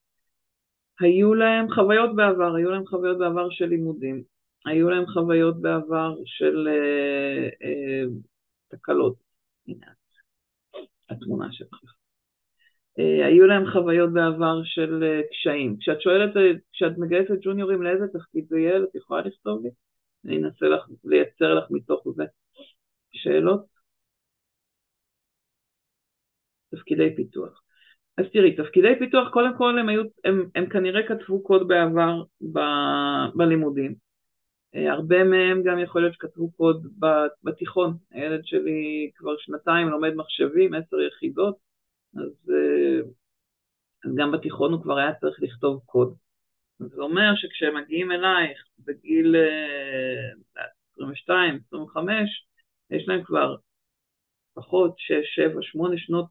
היו להם חוויות בעבר, היו להם חוויות בעבר של לימודים, היו להם חוויות בעבר של אה, תקלות. הנה התמונה שלך. אה, היו להם חוויות בעבר של אה, קשיים. כשאת שואלת, אה, כשאת מגייסת ג'וניורים לאיזה תפקיד זה יהיה, את יכולה לכתוב לי? אני אנסה לך, לייצר לך מתוך זה שאלות. תפקידי פיתוח. אז תראי, תפקידי פיתוח, קודם כל הם, היו, הם, הם כנראה כתבו קוד בעבר ב, בלימודים. הרבה מהם גם יכול להיות שכתבו קוד בתיכון. הילד שלי כבר שנתיים לומד מחשבים, עשר יחידות, אז, אה, אז גם בתיכון הוא כבר היה צריך לכתוב קוד. זה אומר שכשהם מגיעים אלייך בגיל 22, 25, יש להם כבר פחות 6, 7, 8 שנות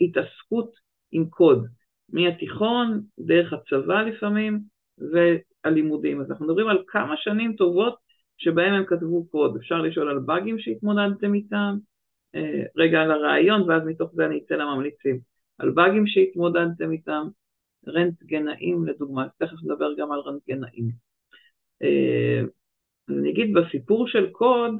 התעסקות עם קוד, מהתיכון, דרך הצבא לפעמים, והלימודים. אז אנחנו מדברים על כמה שנים טובות שבהם הם כתבו קוד. אפשר לשאול על באגים שהתמודדתם איתם, אה, רגע על הרעיון, ואז מתוך זה אני אצא לממליצים. על באגים שהתמודדתם איתם, רנטגנאים לדוגמה, תכף נדבר גם על רנטגנאים. אה, אני אגיד, בסיפור של קוד,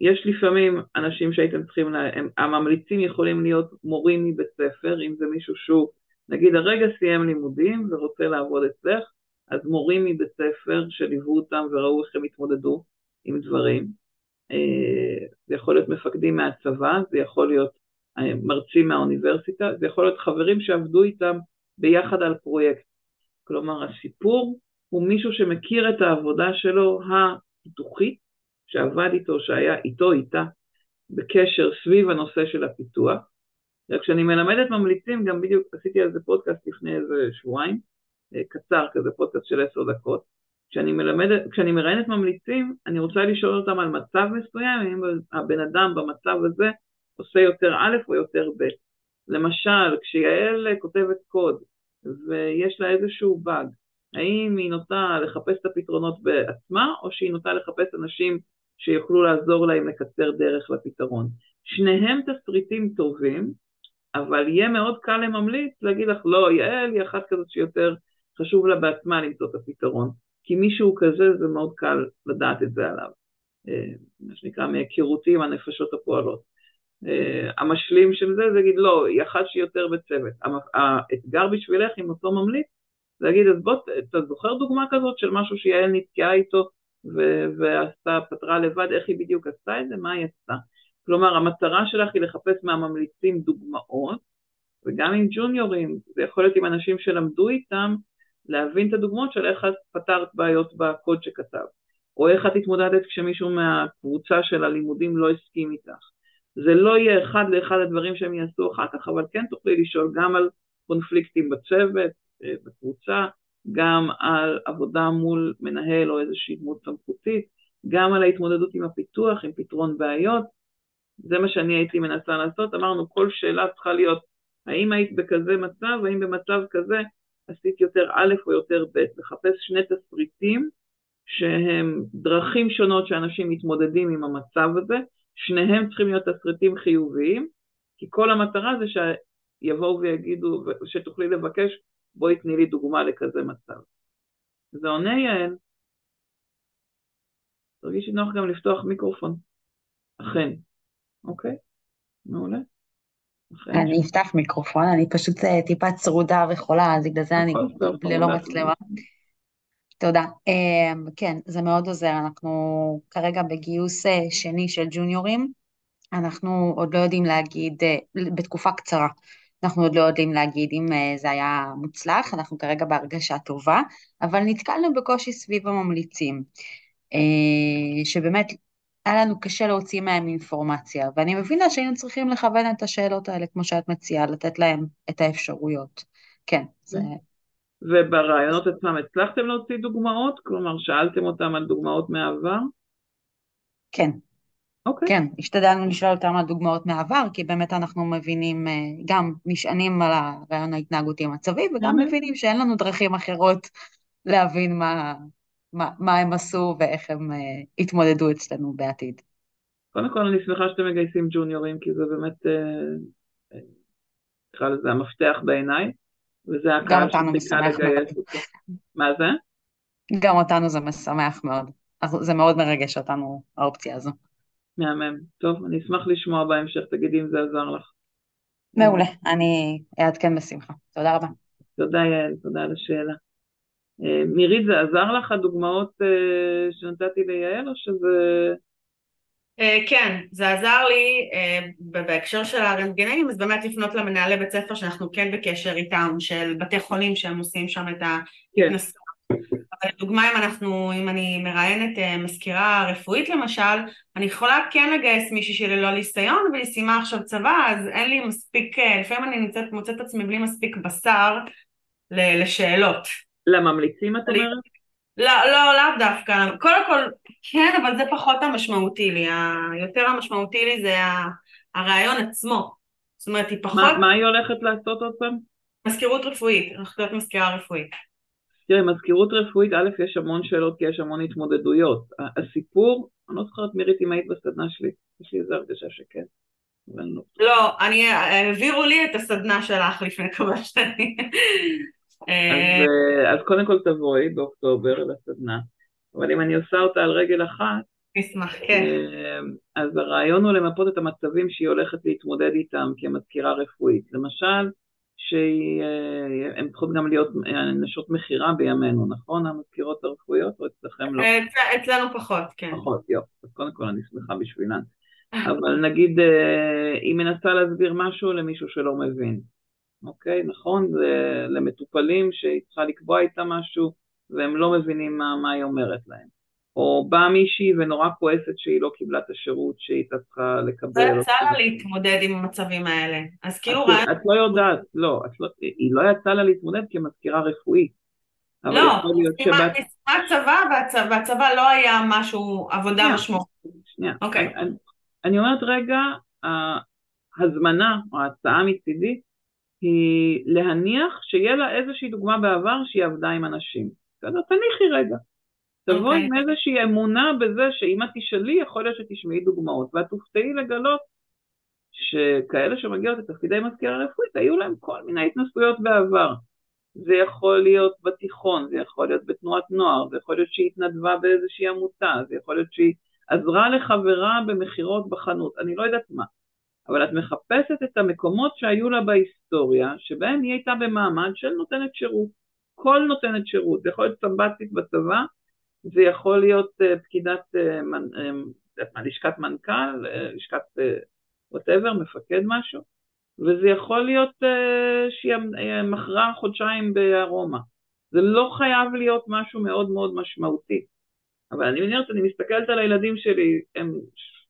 יש לפעמים אנשים שהייתם צריכים, לה, הם, הממליצים יכולים להיות מורים מבית ספר, אם זה מישהו שהוא, נגיד הרגע סיים לימודים ורוצה לעבוד אצלך, אז מורים מבית ספר שליוו אותם וראו איך הם התמודדו עם דברים. אה, זה יכול להיות מפקדים מהצבא, זה יכול להיות אה, מרצים מהאוניברסיטה, זה יכול להיות חברים שעבדו איתם ביחד על פרויקט. כלומר, הסיפור הוא מישהו שמכיר את העבודה שלו הפיתוחית, שעבד איתו, שהיה איתו, איתה, בקשר סביב הנושא של הפיתוח. כשאני מלמדת ממליצים, גם בדיוק עשיתי על זה פודקאסט לפני איזה שבועיים, קצר כזה, פודקאסט של עשר דקות, כשאני מלמדת, כשאני מראיינת ממליצים, אני רוצה לשאול אותם על מצב מסוים, אם הבן אדם במצב הזה עושה יותר א' או יותר ב'. למשל, כשיעל כותבת קוד ויש לה איזשהו באג, האם היא נוטה לחפש את הפתרונות בעצמה, או שהיא נוטה לחפש אנשים שיוכלו לעזור להם לקצר דרך לפתרון. שניהם תסריטים טובים, אבל יהיה מאוד קל לממליץ להגיד לך, לא, יעל היא אחת כזאת שיותר חשוב לה בעצמה למצוא את הפתרון. כי מישהו כזה זה מאוד קל לדעת את זה עליו, אה, מה שנקרא מהיכרותי עם הנפשות הפועלות. אה, המשלים של זה זה להגיד לא, היא אחת שהיא יותר בצוות. האתגר בשבילך עם אותו ממליץ זה להגיד אז בוא, אתה זוכר דוגמה כזאת של משהו שיעל נתקעה איתו ועשתה, פתרה לבד, איך היא בדיוק עשתה את זה, מה היא עשתה. כלומר המטרה שלך היא לחפש מהממליצים דוגמאות וגם עם ג'וניורים, זה יכול להיות עם אנשים שלמדו איתם, להבין את הדוגמאות של איך את פתרת בעיות בקוד שכתב, או איך את התמודדת כשמישהו מהקבוצה של הלימודים לא הסכים איתך, זה לא יהיה אחד לאחד הדברים שהם יעשו אחר כך, אבל כן תוכלי לשאול גם על קונפליקטים בצוות, אה, בקבוצה, גם על עבודה מול מנהל או איזושהי דמות סמכותית, גם על ההתמודדות עם הפיתוח, עם פתרון בעיות. זה מה שאני הייתי מנסה לעשות. אמרנו, כל שאלה צריכה להיות, האם היית בכזה מצב, האם במצב כזה עשית יותר א' או יותר ב', לחפש שני תסריטים שהם דרכים שונות שאנשים מתמודדים עם המצב הזה, שניהם צריכים להיות תסריטים חיוביים, כי כל המטרה זה שיבואו ויגידו, שתוכלי לבקש, בואי תני לי דוגמה לכזה מצב. זה עונה יעל. תרגישי נוח גם לפתוח מיקרופון. אכן. אוקיי, מעולה. אני אפתח מיקרופון, אני פשוט אה, טיפה צרודה וחולה, אז בגלל זה אני ללא מצלמה. תודה. אמ, כן, זה מאוד עוזר. אנחנו כרגע בגיוס אה, שני של ג'וניורים. אנחנו עוד לא יודעים להגיד, אה, בתקופה קצרה, אנחנו עוד לא יודעים להגיד אם זה היה מוצלח, אנחנו כרגע בהרגשה טובה, אבל נתקלנו בקושי סביב הממליצים, שבאמת היה לנו קשה להוציא מהם אינפורמציה, ואני מבינה שהיינו צריכים לכוון את השאלות האלה, כמו שאת מציעה, לתת להם את האפשרויות. כן, זה... וברעיונות עצמם הצלחתם להוציא דוגמאות? כלומר, שאלתם אותם על דוגמאות מהעבר? כן. אוקיי. כן, השתדלנו לשאול אותם על דוגמאות מהעבר, כי באמת אנחנו מבינים, אה, גם נשענים על הרעיון ההתנהגותי המצבי, וגם מבינים שאין לנו דרכים אחרות להבין מה, מה, מה הם עשו ואיך הם uh, התמודדו אצלנו בעתיד. קודם כל אני שמחה שאתם מגייסים ג'וניורים, כי זה באמת, אה, נקרא לזה המפתח בעיניי. וזה הקהל שחיכה לגייס אותו. מה זה? גם אותנו זה משמח מאוד. זה מאוד מרגש אותנו, האופציה הזו. מהמם. טוב, אני אשמח לשמוע בהמשך, תגידי אם זה עזר לך. מעולה, אני אעדכן בשמחה. תודה רבה. תודה יעל, תודה על השאלה. אה, מירית, זה עזר לך הדוגמאות אה, שנתתי ליעל, או שזה... אה, כן, זה עזר לי בהקשר של הרנטגנאים, אז באמת לפנות למנהלי בית ספר שאנחנו כן בקשר איתם, של בתי חולים שהם עושים שם את ההתנסות. כן. אבל לדוגמה אם אנחנו, אם אני מראיינת מזכירה רפואית למשל, אני יכולה כן לגייס מישהי שלי ללא ניסיון והיא סיימה עכשיו צבא, אז אין לי מספיק, לפעמים אני נמצאת, מוצאת עצמי בלי מספיק בשר לשאלות. לממליצים את אומרת? לא, לא, לאו דווקא. קודם כל, כן, אבל זה פחות המשמעותי לי. היותר המשמעותי לי זה הרעיון עצמו. זאת אומרת, היא פחות... מה, מה היא הולכת לעשות עוד פעם? מזכירות רפואית, הולכת להיות מזכירה רפואית. תראי, מזכירות רפואית, א', יש המון שאלות כי יש המון התמודדויות. הסיפור, אני לא זוכרת מירית אם היית בסדנה שלי, יש לי איזו הרגשה שכן. לא, לא אני, העבירו לי את הסדנה שלך לפני כמה שנים. אז, אה, אז קודם כל תבואי באוקטובר לסדנה, אבל אם אני עושה אותה על רגל אחת, אשמח, כן. אה, אז הרעיון הוא למפות את המצבים שהיא הולכת להתמודד איתם כמזכירה רפואית. למשל, שהן אה, צריכות גם להיות נשות מכירה בימינו, נכון? המזכירות הרפואיות, או אצלכם לא? אצלנו פחות, כן. פחות, יופי. אז קודם כל אני שמחה בשבילן. אבל נגיד, היא מנסה להסביר משהו למישהו שלא מבין. אוקיי? נכון? זה למטופלים שהיא צריכה לקבוע איתם משהו והם לא מבינים מה, מה היא אומרת להם. או באה מישהי ונורא כועסת שהיא לא קיבלה את השירות שהיא הייתה צריכה לקבל. לא יצא לה להתמודד עם המצבים האלה. אז כאילו... את, רעיון... את לא יודעת, לא, לא, היא לא יצאה לה להתמודד כמזכירה רפואית. לא, סיימה צבא והצבא, לא היה משהו, עבודה משמעותית. שנייה, אוקיי. אני, אני אומרת רגע, ההזמנה או ההצעה מצידי היא להניח שיהיה לה איזושהי דוגמה בעבר שהיא עבדה עם אנשים. בסדר? תניחי רגע. תבואי okay. אוקיי. עם איזושהי אמונה בזה שאם את תשאלי, יכול להיות שתשמעי דוגמאות, ואת תופתעי לגלות שכאלה שמגיעות לתפקידי מזכירה רפואית, היו להם כל מיני התנסויות בעבר. זה יכול להיות בתיכון, זה יכול להיות בתנועת נוער, זה יכול להיות שהיא התנדבה באיזושהי עמותה, זה יכול להיות שהיא עזרה לחברה במכירות בחנות, אני לא יודעת מה. אבל את מחפשת את המקומות שהיו לה בהיסטוריה, שבהם היא הייתה במעמד של נותנת שירות. כל נותנת שירות, זה יכול להיות סמב"צית בצבא, זה יכול להיות uh, פקידת, uh, uh, לשכת מנכ"ל, לשכת whatever, מפקד משהו, וזה יכול להיות שהיא מכרה חודשיים בארומה. זה לא חייב להיות משהו מאוד מאוד משמעותי. אבל אני מניח, אני מסתכלת על הילדים שלי, הם,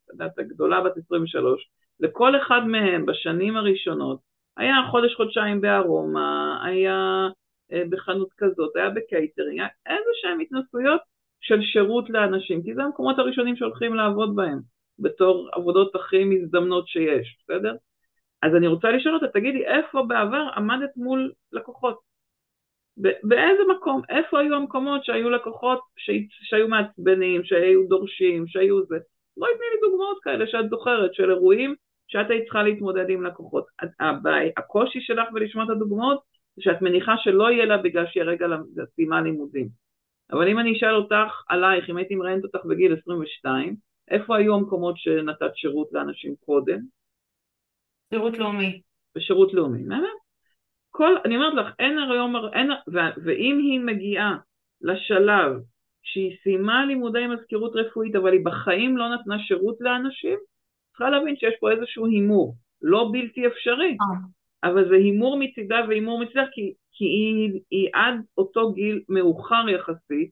את יודעת, הגדולה בת 23, לכל אחד מהם בשנים הראשונות היה חודש-חודשיים בארומה, היה אה, בחנות כזאת, היה בקייטרינג, היה איזה שהן התנסויות של שירות לאנשים, כי זה המקומות הראשונים שהולכים לעבוד בהם, בתור עבודות הכי מזדמנות שיש, בסדר? אז אני רוצה לשאול אותה, תגידי, איפה בעבר עמדת מול לקוחות? באיזה מקום? איפה היו המקומות שהיו לקוחות שהיו מעצבנים, שהיו דורשים, שהיו זה? בואי תני לי דוגמאות כאלה שאת זוכרת, של אירועים שאת היית צריכה להתמודד עם לקוחות. הקושי שלך בלשמוע את הדוגמאות זה שאת מניחה שלא יהיה לה בגלל שיהיה רגע לסיימה לימודים. אבל אם אני אשאל אותך עלייך, אם הייתי מראיינת אותך בגיל 22, איפה היו המקומות שנתת שירות לאנשים קודם? שירות לאומי. בשירות לאומי, באמת? כל, אני אומרת לך, אין היום, אין, ו, ואם היא מגיעה לשלב שהיא סיימה לימודי מזכירות רפואית, אבל היא בחיים לא נתנה שירות לאנשים, צריכה להבין שיש פה איזשהו הימור, לא בלתי אפשרי, אה. אבל זה הימור מצידה והימור מצידה, כי, כי היא, היא עד אותו גיל מאוחר יחסית,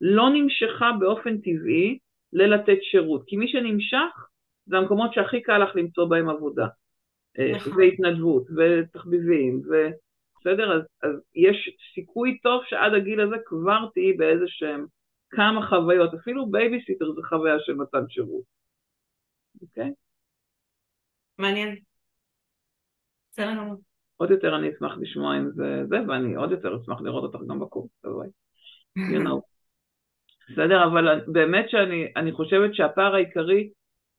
לא נמשכה באופן טבעי ללתת שירות, כי מי שנמשך זה המקומות שהכי קל לך למצוא בהם עבודה. אה, נכון. והתנדבות, ותחביבים, בסדר? אז, אז יש סיכוי טוב שעד הגיל הזה כבר תהיי באיזה שהם כמה חוויות, אפילו בייביסיטר זה חוויה של מתן שירות, אוקיי? מעניין. בסדר גמור. עוד יותר אני אשמח לשמוע אם זה זה, ואני עוד יותר אשמח לראות אותך גם בקורס, בואי. you know. בסדר, אבל באמת שאני חושבת שהפער העיקרי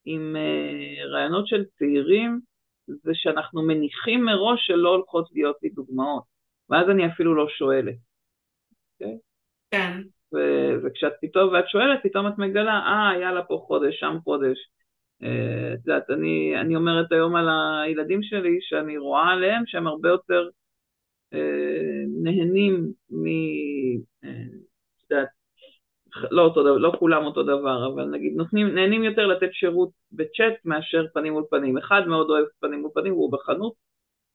עם uh, רעיונות של צעירים זה שאנחנו מניחים מראש שלא הולכות להיות לי דוגמאות, ואז אני אפילו לא שואלת. Okay? אוקיי? כן. ו- וכשאת פתאום, ואת שואלת, פתאום את מגלה, אה, היה לה פה חודש, שם חודש. אה, את יודעת, אני, אני אומרת היום על הילדים שלי, שאני רואה עליהם שהם הרבה יותר אה, נהנים מ... אה, את יודעת, לא, אותו לא כולם אותו דבר, אבל נגיד נותנים, נהנים יותר לתת שירות בצ'אט מאשר פנים מול פנים. אחד מאוד אוהב פנים מול פנים והוא בחנות,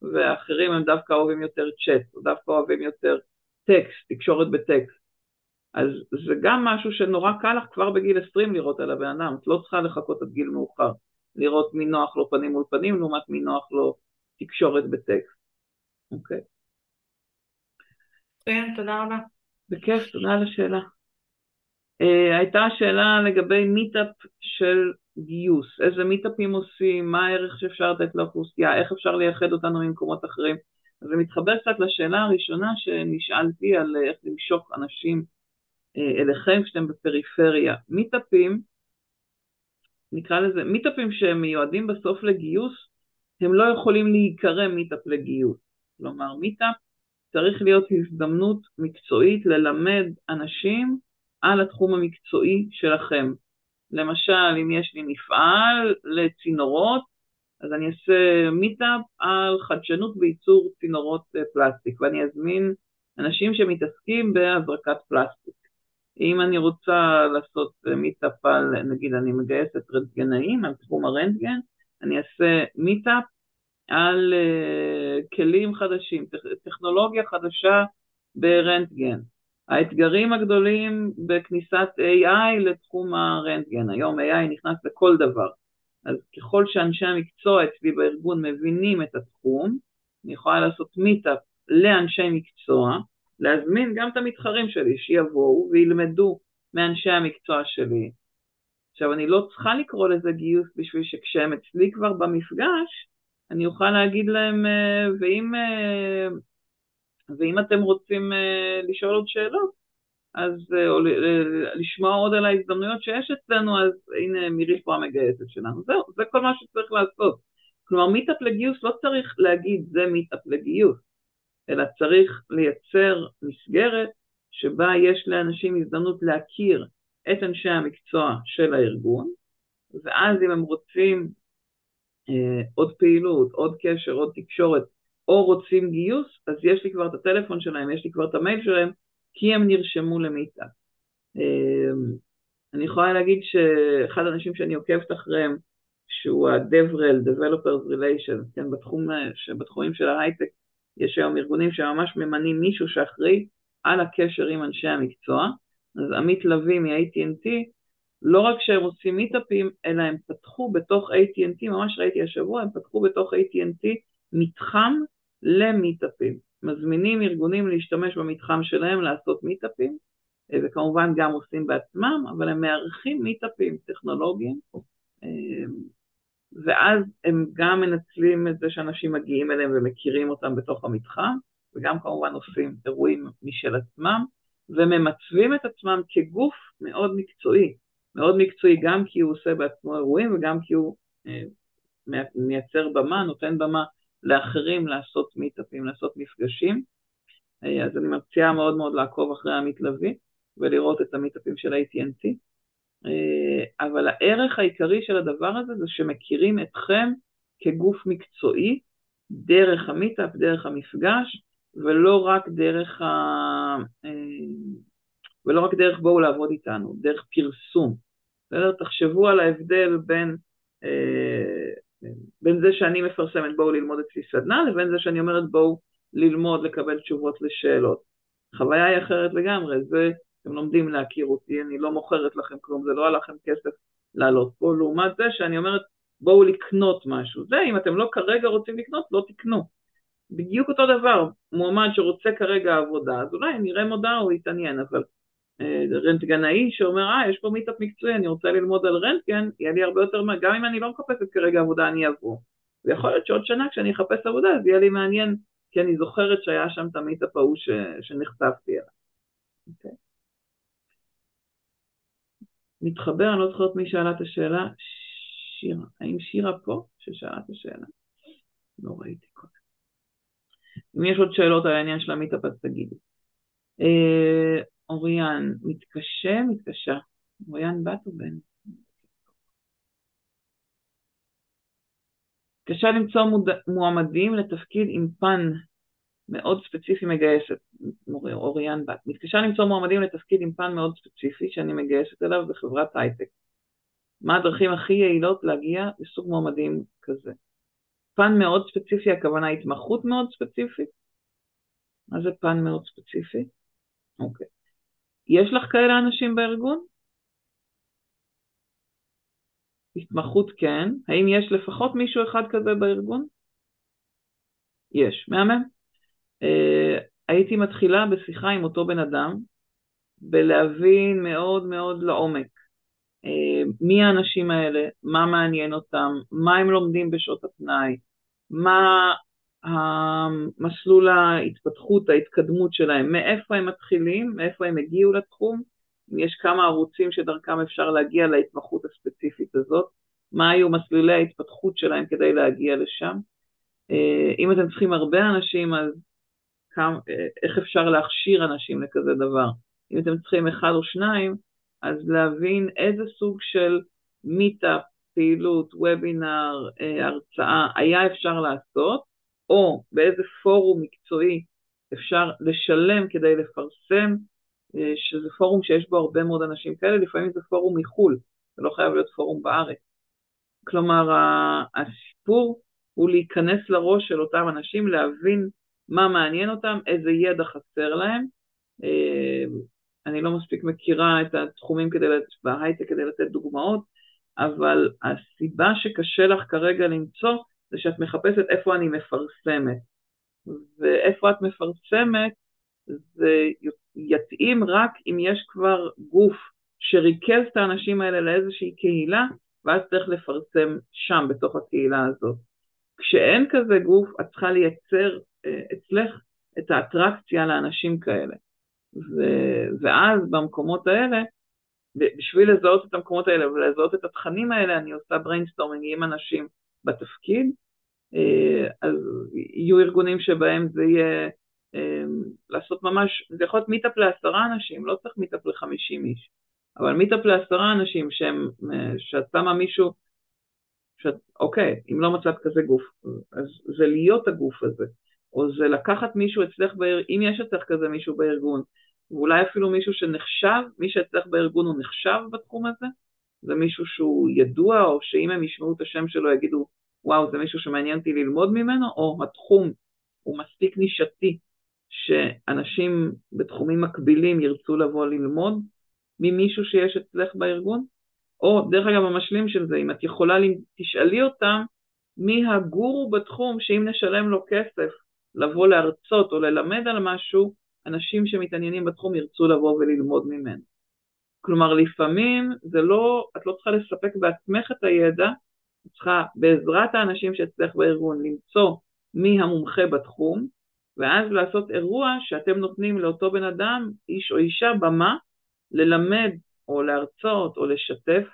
ואחרים הם דווקא אוהבים יותר צ'אט, או דווקא אוהבים יותר טקסט, תקשורת בטקסט. אז זה גם משהו שנורא קל לך כבר בגיל 20 לראות על הבן אדם, את לא צריכה לחכות עד גיל מאוחר, לראות מי נוח לו פנים מול פנים לעומת מי נוח לו תקשורת בטקסט, אוקיי? כן, תודה רבה. בכיף, תודה על השאלה. Uh, הייתה שאלה לגבי מיטאפ של גיוס, איזה מיטאפים עושים, מה הערך שאפשר לתת לאוכלוסייה, איך אפשר לייחד אותנו ממקומות אחרים. זה מתחבר קצת לשאלה הראשונה שנשאלתי על איך למשוך אנשים אליכם כשאתם בפריפריה. מיטאפים, נקרא לזה, מיטאפים שהם מיועדים בסוף לגיוס, הם לא יכולים להיקרא מיטאפ לגיוס. כלומר, מיטאפ צריך להיות הזדמנות מקצועית ללמד אנשים על התחום המקצועי שלכם. למשל, אם יש לי מפעל לצינורות, אז אני אעשה מיטאפ על חדשנות בייצור צינורות אה, פלסטיק, ואני אזמין אנשים שמתעסקים בהזרקת פלסטיק. אם אני רוצה לעשות מיטאפ על, נגיד אני מגייסת רנטגנאים על תחום הרנטגן, אני אעשה מיטאפ על אה, כלים חדשים, טכנולוגיה חדשה ברנטגן. האתגרים הגדולים בכניסת AI לתחום הרנטגן, היום AI נכנס לכל דבר, אז ככל שאנשי המקצוע אצלי בארגון מבינים את התחום, אני יכולה לעשות מיטאפ לאנשי מקצוע, להזמין גם את המתחרים שלי שיבואו וילמדו מאנשי המקצוע שלי. עכשיו אני לא צריכה לקרוא לזה גיוס בשביל שכשהם אצלי כבר במפגש, אני אוכל להגיד להם, אה, ואם אה, ואם אתם רוצים uh, לשאול עוד שאלות, אז או לשמוע עוד על ההזדמנויות שיש אצלנו, אז הנה מירי פה המגייסת שלנו. זהו, זה כל מה שצריך לעשות. כלומר, מיטאפ לגיוס לא צריך להגיד זה מיטאפ לגיוס, אלא צריך לייצר מסגרת שבה יש לאנשים הזדמנות להכיר את אנשי המקצוע של הארגון, ואז אם הם רוצים אה, עוד פעילות, עוד קשר, עוד תקשורת או רוצים גיוס, אז יש לי כבר את הטלפון שלהם, יש לי כבר את המייל שלהם, כי הם נרשמו למיטאפ. אמ, אני יכולה להגיד שאחד האנשים שאני עוקבת אחריהם, שהוא ה-DevRel, Developers Relations, כן, בתחום, בתחומים של ההייטק, יש היום ארגונים שממש ממנים מישהו שאחראי על הקשר עם אנשי המקצוע, אז עמית לביא מ-AT&T לא רק שהם עושים מיטאפים, אלא הם פתחו בתוך AT&T, ממש ראיתי השבוע, הם פתחו בתוך AT&T מתחם למיטאפים. מזמינים ארגונים להשתמש במתחם שלהם לעשות מיטאפים, וכמובן גם עושים בעצמם, אבל הם מארחים מיטאפים טכנולוגיים, אה, ואז הם גם מנצלים את זה שאנשים מגיעים אליהם ומכירים אותם בתוך המתחם, וגם כמובן עושים אירועים משל עצמם, וממצבים את עצמם כגוף מאוד מקצועי, מאוד מקצועי גם כי הוא עושה בעצמו אירועים וגם כי הוא אה, מייצר במה, נותן במה לאחרים לעשות מיטאפים, לעשות מפגשים. אה, אז אני מציעה מאוד מאוד לעקוב אחרי המתלווים ולראות את המיטאפים של AT&T. אה, אבל הערך העיקרי של הדבר הזה זה שמכירים אתכם כגוף מקצועי דרך המיטאפ, דרך המפגש, ולא רק דרך ה... אה, ולא רק דרך בואו לעבוד איתנו, דרך פרסום. בסדר? תחשבו על ההבדל בין, אה, בין זה שאני מפרסמת בואו ללמוד אצלי סדנה, לבין זה שאני אומרת בואו ללמוד, לקבל תשובות לשאלות. החוויה היא אחרת לגמרי, זה, אתם לומדים להכיר אותי, אני לא מוכרת לכם כלום, זה לא עלה לכם כסף לעלות פה, לעומת זה שאני אומרת בואו לקנות משהו. זה, אם אתם לא כרגע רוצים לקנות, לא תקנו. בדיוק אותו דבר, מועמד שרוצה כרגע עבודה, אז אולי נראה מודעה, הוא יתעניין, אבל אה, רנטגנאי שאומר, אה, יש פה מיטאפ מקצועי, אני רוצה ללמוד על רנטגן, יהיה לי הרבה יותר, גם אם אני לא מחפשת כרגע עבודה, אני אבוא. ויכול להיות שעוד שנה כשאני אחפש עבודה, אז יהיה לי מעניין, כי אני זוכרת שהיה שם את המיטאפ ההוא ש... שנחשפתי אליו. Okay. מתחבר, אני לא זוכרת מי שאלה את השאלה, שירה. האם שירה פה ששאלה את השאלה? לא ראיתי קודם. אם יש עוד שאלות על העניין של המיטאפ אז תגידי. אה, אוריאן, מתקשה, מתקשה. אוריאן בת או בן? קשה למצוא. מועמדים לתפקיד עם פן מאוד ספציפי מגייסת, אוריאן בת. מתקשה למצוא מועמדים לתפקיד עם פן מאוד ספציפי שאני מגייסת אליו בחברת הייטק. מה הדרכים הכי יעילות להגיע לסוג מועמדים כזה? פן מאוד ספציפי, הכוונה התמחות מאוד ספציפית? מה זה פן מאוד ספציפי? אוקיי. יש לך כאלה אנשים בארגון? התמחות כן. האם יש לפחות מישהו אחד כזה בארגון? יש. מהמם. Uh, הייתי מתחילה בשיחה עם אותו בן אדם, בלהבין מאוד מאוד לעומק uh, מי האנשים האלה, מה מעניין אותם, מה הם לומדים בשעות הפנאי, מה המסלול ההתפתחות, ההתקדמות שלהם, מאיפה הם מתחילים, מאיפה הם הגיעו לתחום, יש כמה ערוצים שדרכם אפשר להגיע להתמחות הספציפית הזאת, מה היו מסלולי ההתפתחות שלהם כדי להגיע לשם. אה, אם אתם צריכים הרבה אנשים, אז כמה, איך אפשר להכשיר אנשים לכזה דבר? אם אתם צריכים אחד או שניים, אז להבין איזה סוג של מיטאפ, פעילות, וובינר, אה, הרצאה, היה אפשר לעשות, או באיזה פורום מקצועי אפשר לשלם כדי לפרסם, אה, שזה פורום שיש בו הרבה מאוד אנשים כאלה, לפעמים זה פורום מחו"ל, זה לא חייב להיות פורום בארץ. כלומר, הסיפור הוא להיכנס לראש של אותם אנשים, להבין מה מעניין אותם, איזה ידע חסר להם. אה, אני לא מספיק מכירה את התחומים כדי, בהייטק כדי לתת דוגמאות, אבל הסיבה שקשה לך כרגע למצוא זה שאת מחפשת איפה אני מפרסמת. ואיפה את מפרסמת זה יתאים רק אם יש כבר גוף שריכז את האנשים האלה לאיזושהי קהילה, ואז צריך לפרסם שם, בתוך הקהילה הזאת. כשאין כזה גוף, את צריכה לייצר אצלך את האטרקציה לאנשים כאלה. ו, ואז במקומות האלה, בשביל לזהות את המקומות האלה ולזהות את התכנים האלה, אני עושה brainstorming עם אנשים בתפקיד, אה, אז יהיו ארגונים שבהם זה יהיה אה, לעשות ממש, זה יכול להיות מיטאפ לעשרה אנשים, לא צריך מיטאפ לחמישים איש, אבל מיטאפ לעשרה אנשים שהם, אה, שאת שמה מישהו, שאת, אוקיי, אם לא מצאת כזה גוף, אז זה להיות הגוף הזה, או זה לקחת מישהו אצלך, בארגון, אם יש אצלך כזה מישהו בארגון, ואולי אפילו מישהו שנחשב, מי שאצלך בארגון הוא נחשב בתחום הזה, זה מישהו שהוא ידוע, או שאם הם ישמעו את השם שלו יגידו, וואו, זה מישהו שמעניין אותי ללמוד ממנו, או התחום הוא מספיק נישתי, שאנשים בתחומים מקבילים ירצו לבוא ללמוד ממישהו שיש אצלך בארגון, או דרך אגב המשלים של זה, אם את יכולה, תשאלי אותם מי הגורו בתחום שאם נשלם לו כסף לבוא להרצות או ללמד על משהו, אנשים שמתעניינים בתחום ירצו לבוא וללמוד ממנו. כלומר, לפעמים זה לא, את לא צריכה לספק בעצמך את הידע, את צריכה בעזרת האנשים שאצלך בארגון למצוא מי המומחה בתחום, ואז לעשות אירוע שאתם נותנים לאותו בן אדם, איש או אישה, במה, ללמד או להרצות או לשתף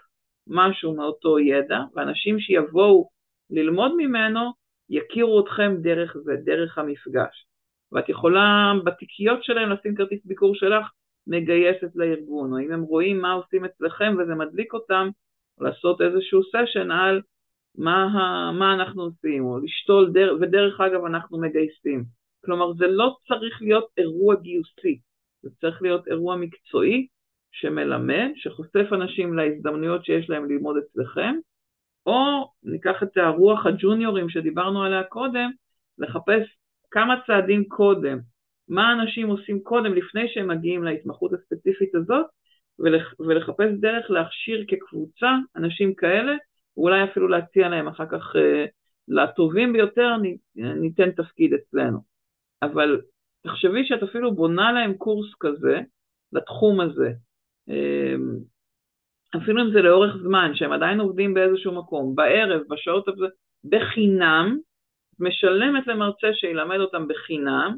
משהו מאותו ידע, ואנשים שיבואו ללמוד ממנו יכירו אתכם דרך זה, דרך המפגש. ואת יכולה בתיקיות שלהם לשים כרטיס ביקור שלך מגייסת לארגון, או אם הם רואים מה עושים אצלכם וזה מדליק אותם, לעשות איזשהו סשן על מה, מה אנחנו עושים, או לשתול, דר, ודרך אגב אנחנו מגייסים. כלומר זה לא צריך להיות אירוע גיוסי, זה צריך להיות אירוע מקצועי שמלמד, שחושף אנשים להזדמנויות שיש להם ללמוד אצלכם, או ניקח את הרוח הג'וניורים שדיברנו עליה קודם, לחפש כמה צעדים קודם, מה אנשים עושים קודם לפני שהם מגיעים להתמחות הספציפית הזאת, ולח, ולחפש דרך להכשיר כקבוצה אנשים כאלה, ואולי אפילו להציע להם אחר כך uh, לטובים ביותר ניתן תפקיד אצלנו. אבל תחשבי שאת אפילו בונה להם קורס כזה לתחום הזה, אמ, אפילו אם זה לאורך זמן, שהם עדיין עובדים באיזשהו מקום, בערב, בשעות בחינם, משלמת למרצה שילמד אותם בחינם,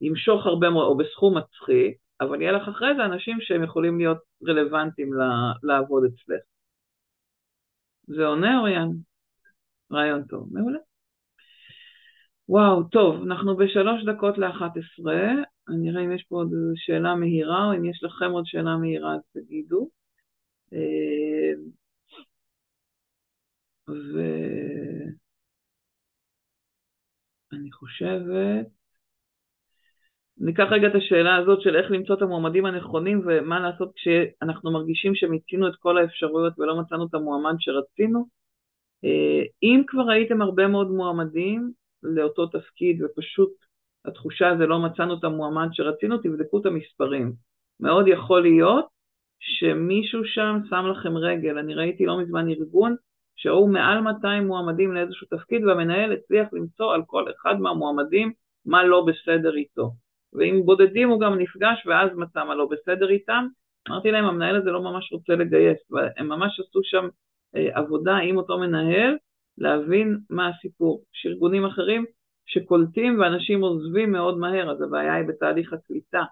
ימשוך הרבה מאוד, או בסכום מצחיק, אבל יהיה לך אחרי זה אנשים שהם יכולים להיות רלוונטיים לעבוד אצלך. זה עונה, אוריאן? רעיון טוב, מעולה. וואו, טוב, אנחנו בשלוש דקות לאחת עשרה, אני אראה אם יש פה עוד שאלה מהירה, או אם יש לכם עוד שאלה מהירה אז תגידו. אה, ואני חושבת, ניקח רגע את השאלה הזאת של איך למצוא את המועמדים הנכונים ומה לעשות כשאנחנו מרגישים שמיצינו את כל האפשרויות ולא מצאנו את המועמד שרצינו. אה, אם כבר הייתם הרבה מאוד מועמדים לאותו תפקיד ופשוט התחושה זה לא מצאנו את המועמד שרצינו, תבדקו את המספרים. מאוד יכול להיות שמישהו שם שם לכם רגל. אני ראיתי לא מזמן ארגון שהיו מעל 200 מועמדים לאיזשהו תפקיד והמנהל הצליח למצוא על כל אחד מהמועמדים מה לא בסדר איתו. ועם בודדים הוא גם נפגש ואז מצא מה לא בסדר איתם. אמרתי להם, המנהל הזה לא ממש רוצה לגייס, והם ממש עשו שם אה, עבודה עם אותו מנהל להבין מה הסיפור. יש ארגונים אחרים שקולטים ואנשים עוזבים מאוד מהר, אז הבעיה היא בתהליך הקליטה.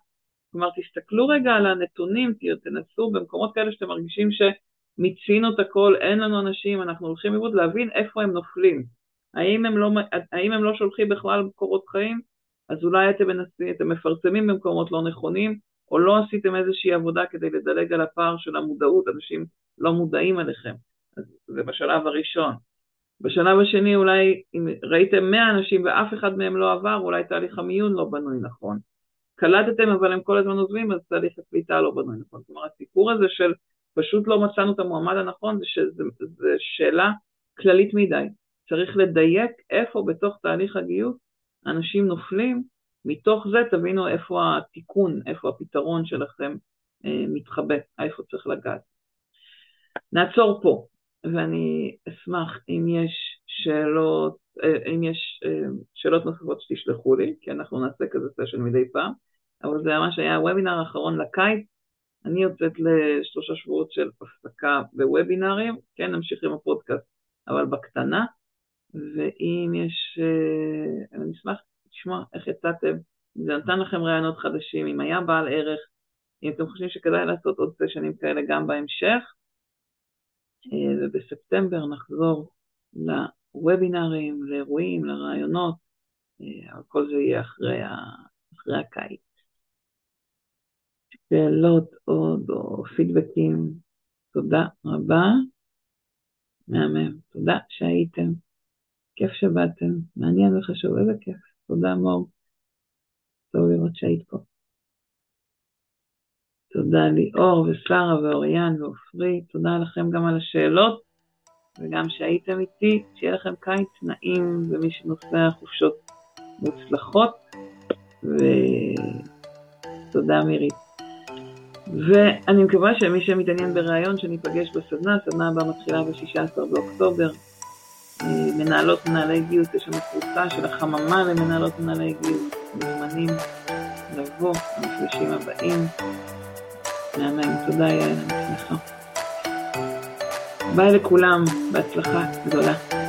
כלומר, תסתכלו רגע על הנתונים, תנסו במקומות כאלה שאתם מרגישים שמיצינו את הכל, אין לנו אנשים, אנחנו הולכים לאיבוד, להבין איפה הם נופלים. האם הם, לא, האם הם לא שולחים בכלל קורות חיים? אז אולי אתם, מנסים, אתם מפרסמים במקומות לא נכונים, או לא עשיתם איזושהי עבודה כדי לדלג על הפער של המודעות, אנשים לא מודעים אליכם. אז זה בשלב הראשון. בשלב השני אולי אם ראיתם 100 אנשים ואף אחד מהם לא עבר, אולי תהליך המיון לא בנוי נכון. קלטתם אבל הם כל הזמן עוזבים, אז תהליך הקליטה לא בנוי נכון. אומרת, הסיפור הזה של פשוט לא מצאנו את המועמד הנכון, זה, זה שאלה כללית מדי. צריך לדייק איפה בתוך תהליך הגיוס אנשים נופלים, מתוך זה תבינו איפה התיקון, איפה הפתרון שלכם אה, מתחבא, איפה צריך לגעת. נעצור פה. ואני אשמח אם יש שאלות, אה, אם יש אה, שאלות נוספות שתשלחו לי, כי אנחנו נעשה כזה סשן מדי פעם, אבל זה ממש היה הוובינר האחרון לקיץ, אני יוצאת לשלושה שבועות של הפסקה בוובינרים, כן נמשיך עם הפודקאסט, אבל בקטנה, ואם יש, אה, אני אשמח לשמוע איך יצאתם, אם זה נתן לכם רעיונות חדשים, אם היה בעל ערך, אם אתם חושבים שכדאי לעשות עוד סשנים כאלה גם בהמשך, אה, ובספטמבר נחזור לוובינרים, לאירועים, לרעיונות, אה, אבל כל זה יהיה אחרי, ה... אחרי הקיץ. שאלות עוד או פידבקים, תודה רבה. מהמם, תודה שהייתם. כיף שבאתם, מעניין וחשוב, איזה כיף. תודה מור. טוב לראות שהיית פה. תודה ליאור ושרה ואוריאן ועופרי, תודה לכם גם על השאלות וגם שהייתם איתי, שיהיה לכם קיץ נעים ומי שנוסע חופשות מוצלחות ותודה מירית. ואני מקווה שמי שמתעניין בריאיון, שניפגש בסדנה, הסדנה הבאה מתחילה ב-16 באוקטובר. אה, מנהלות מנהלי גיוס, יש לנו קבוצה של החממה למנהלות מנהלי גיוס, מוזמנים לבוא למפגשים הבאים. מהמם, תודה יעל, אני שמחה. ביי לכולם, בהצלחה גדולה.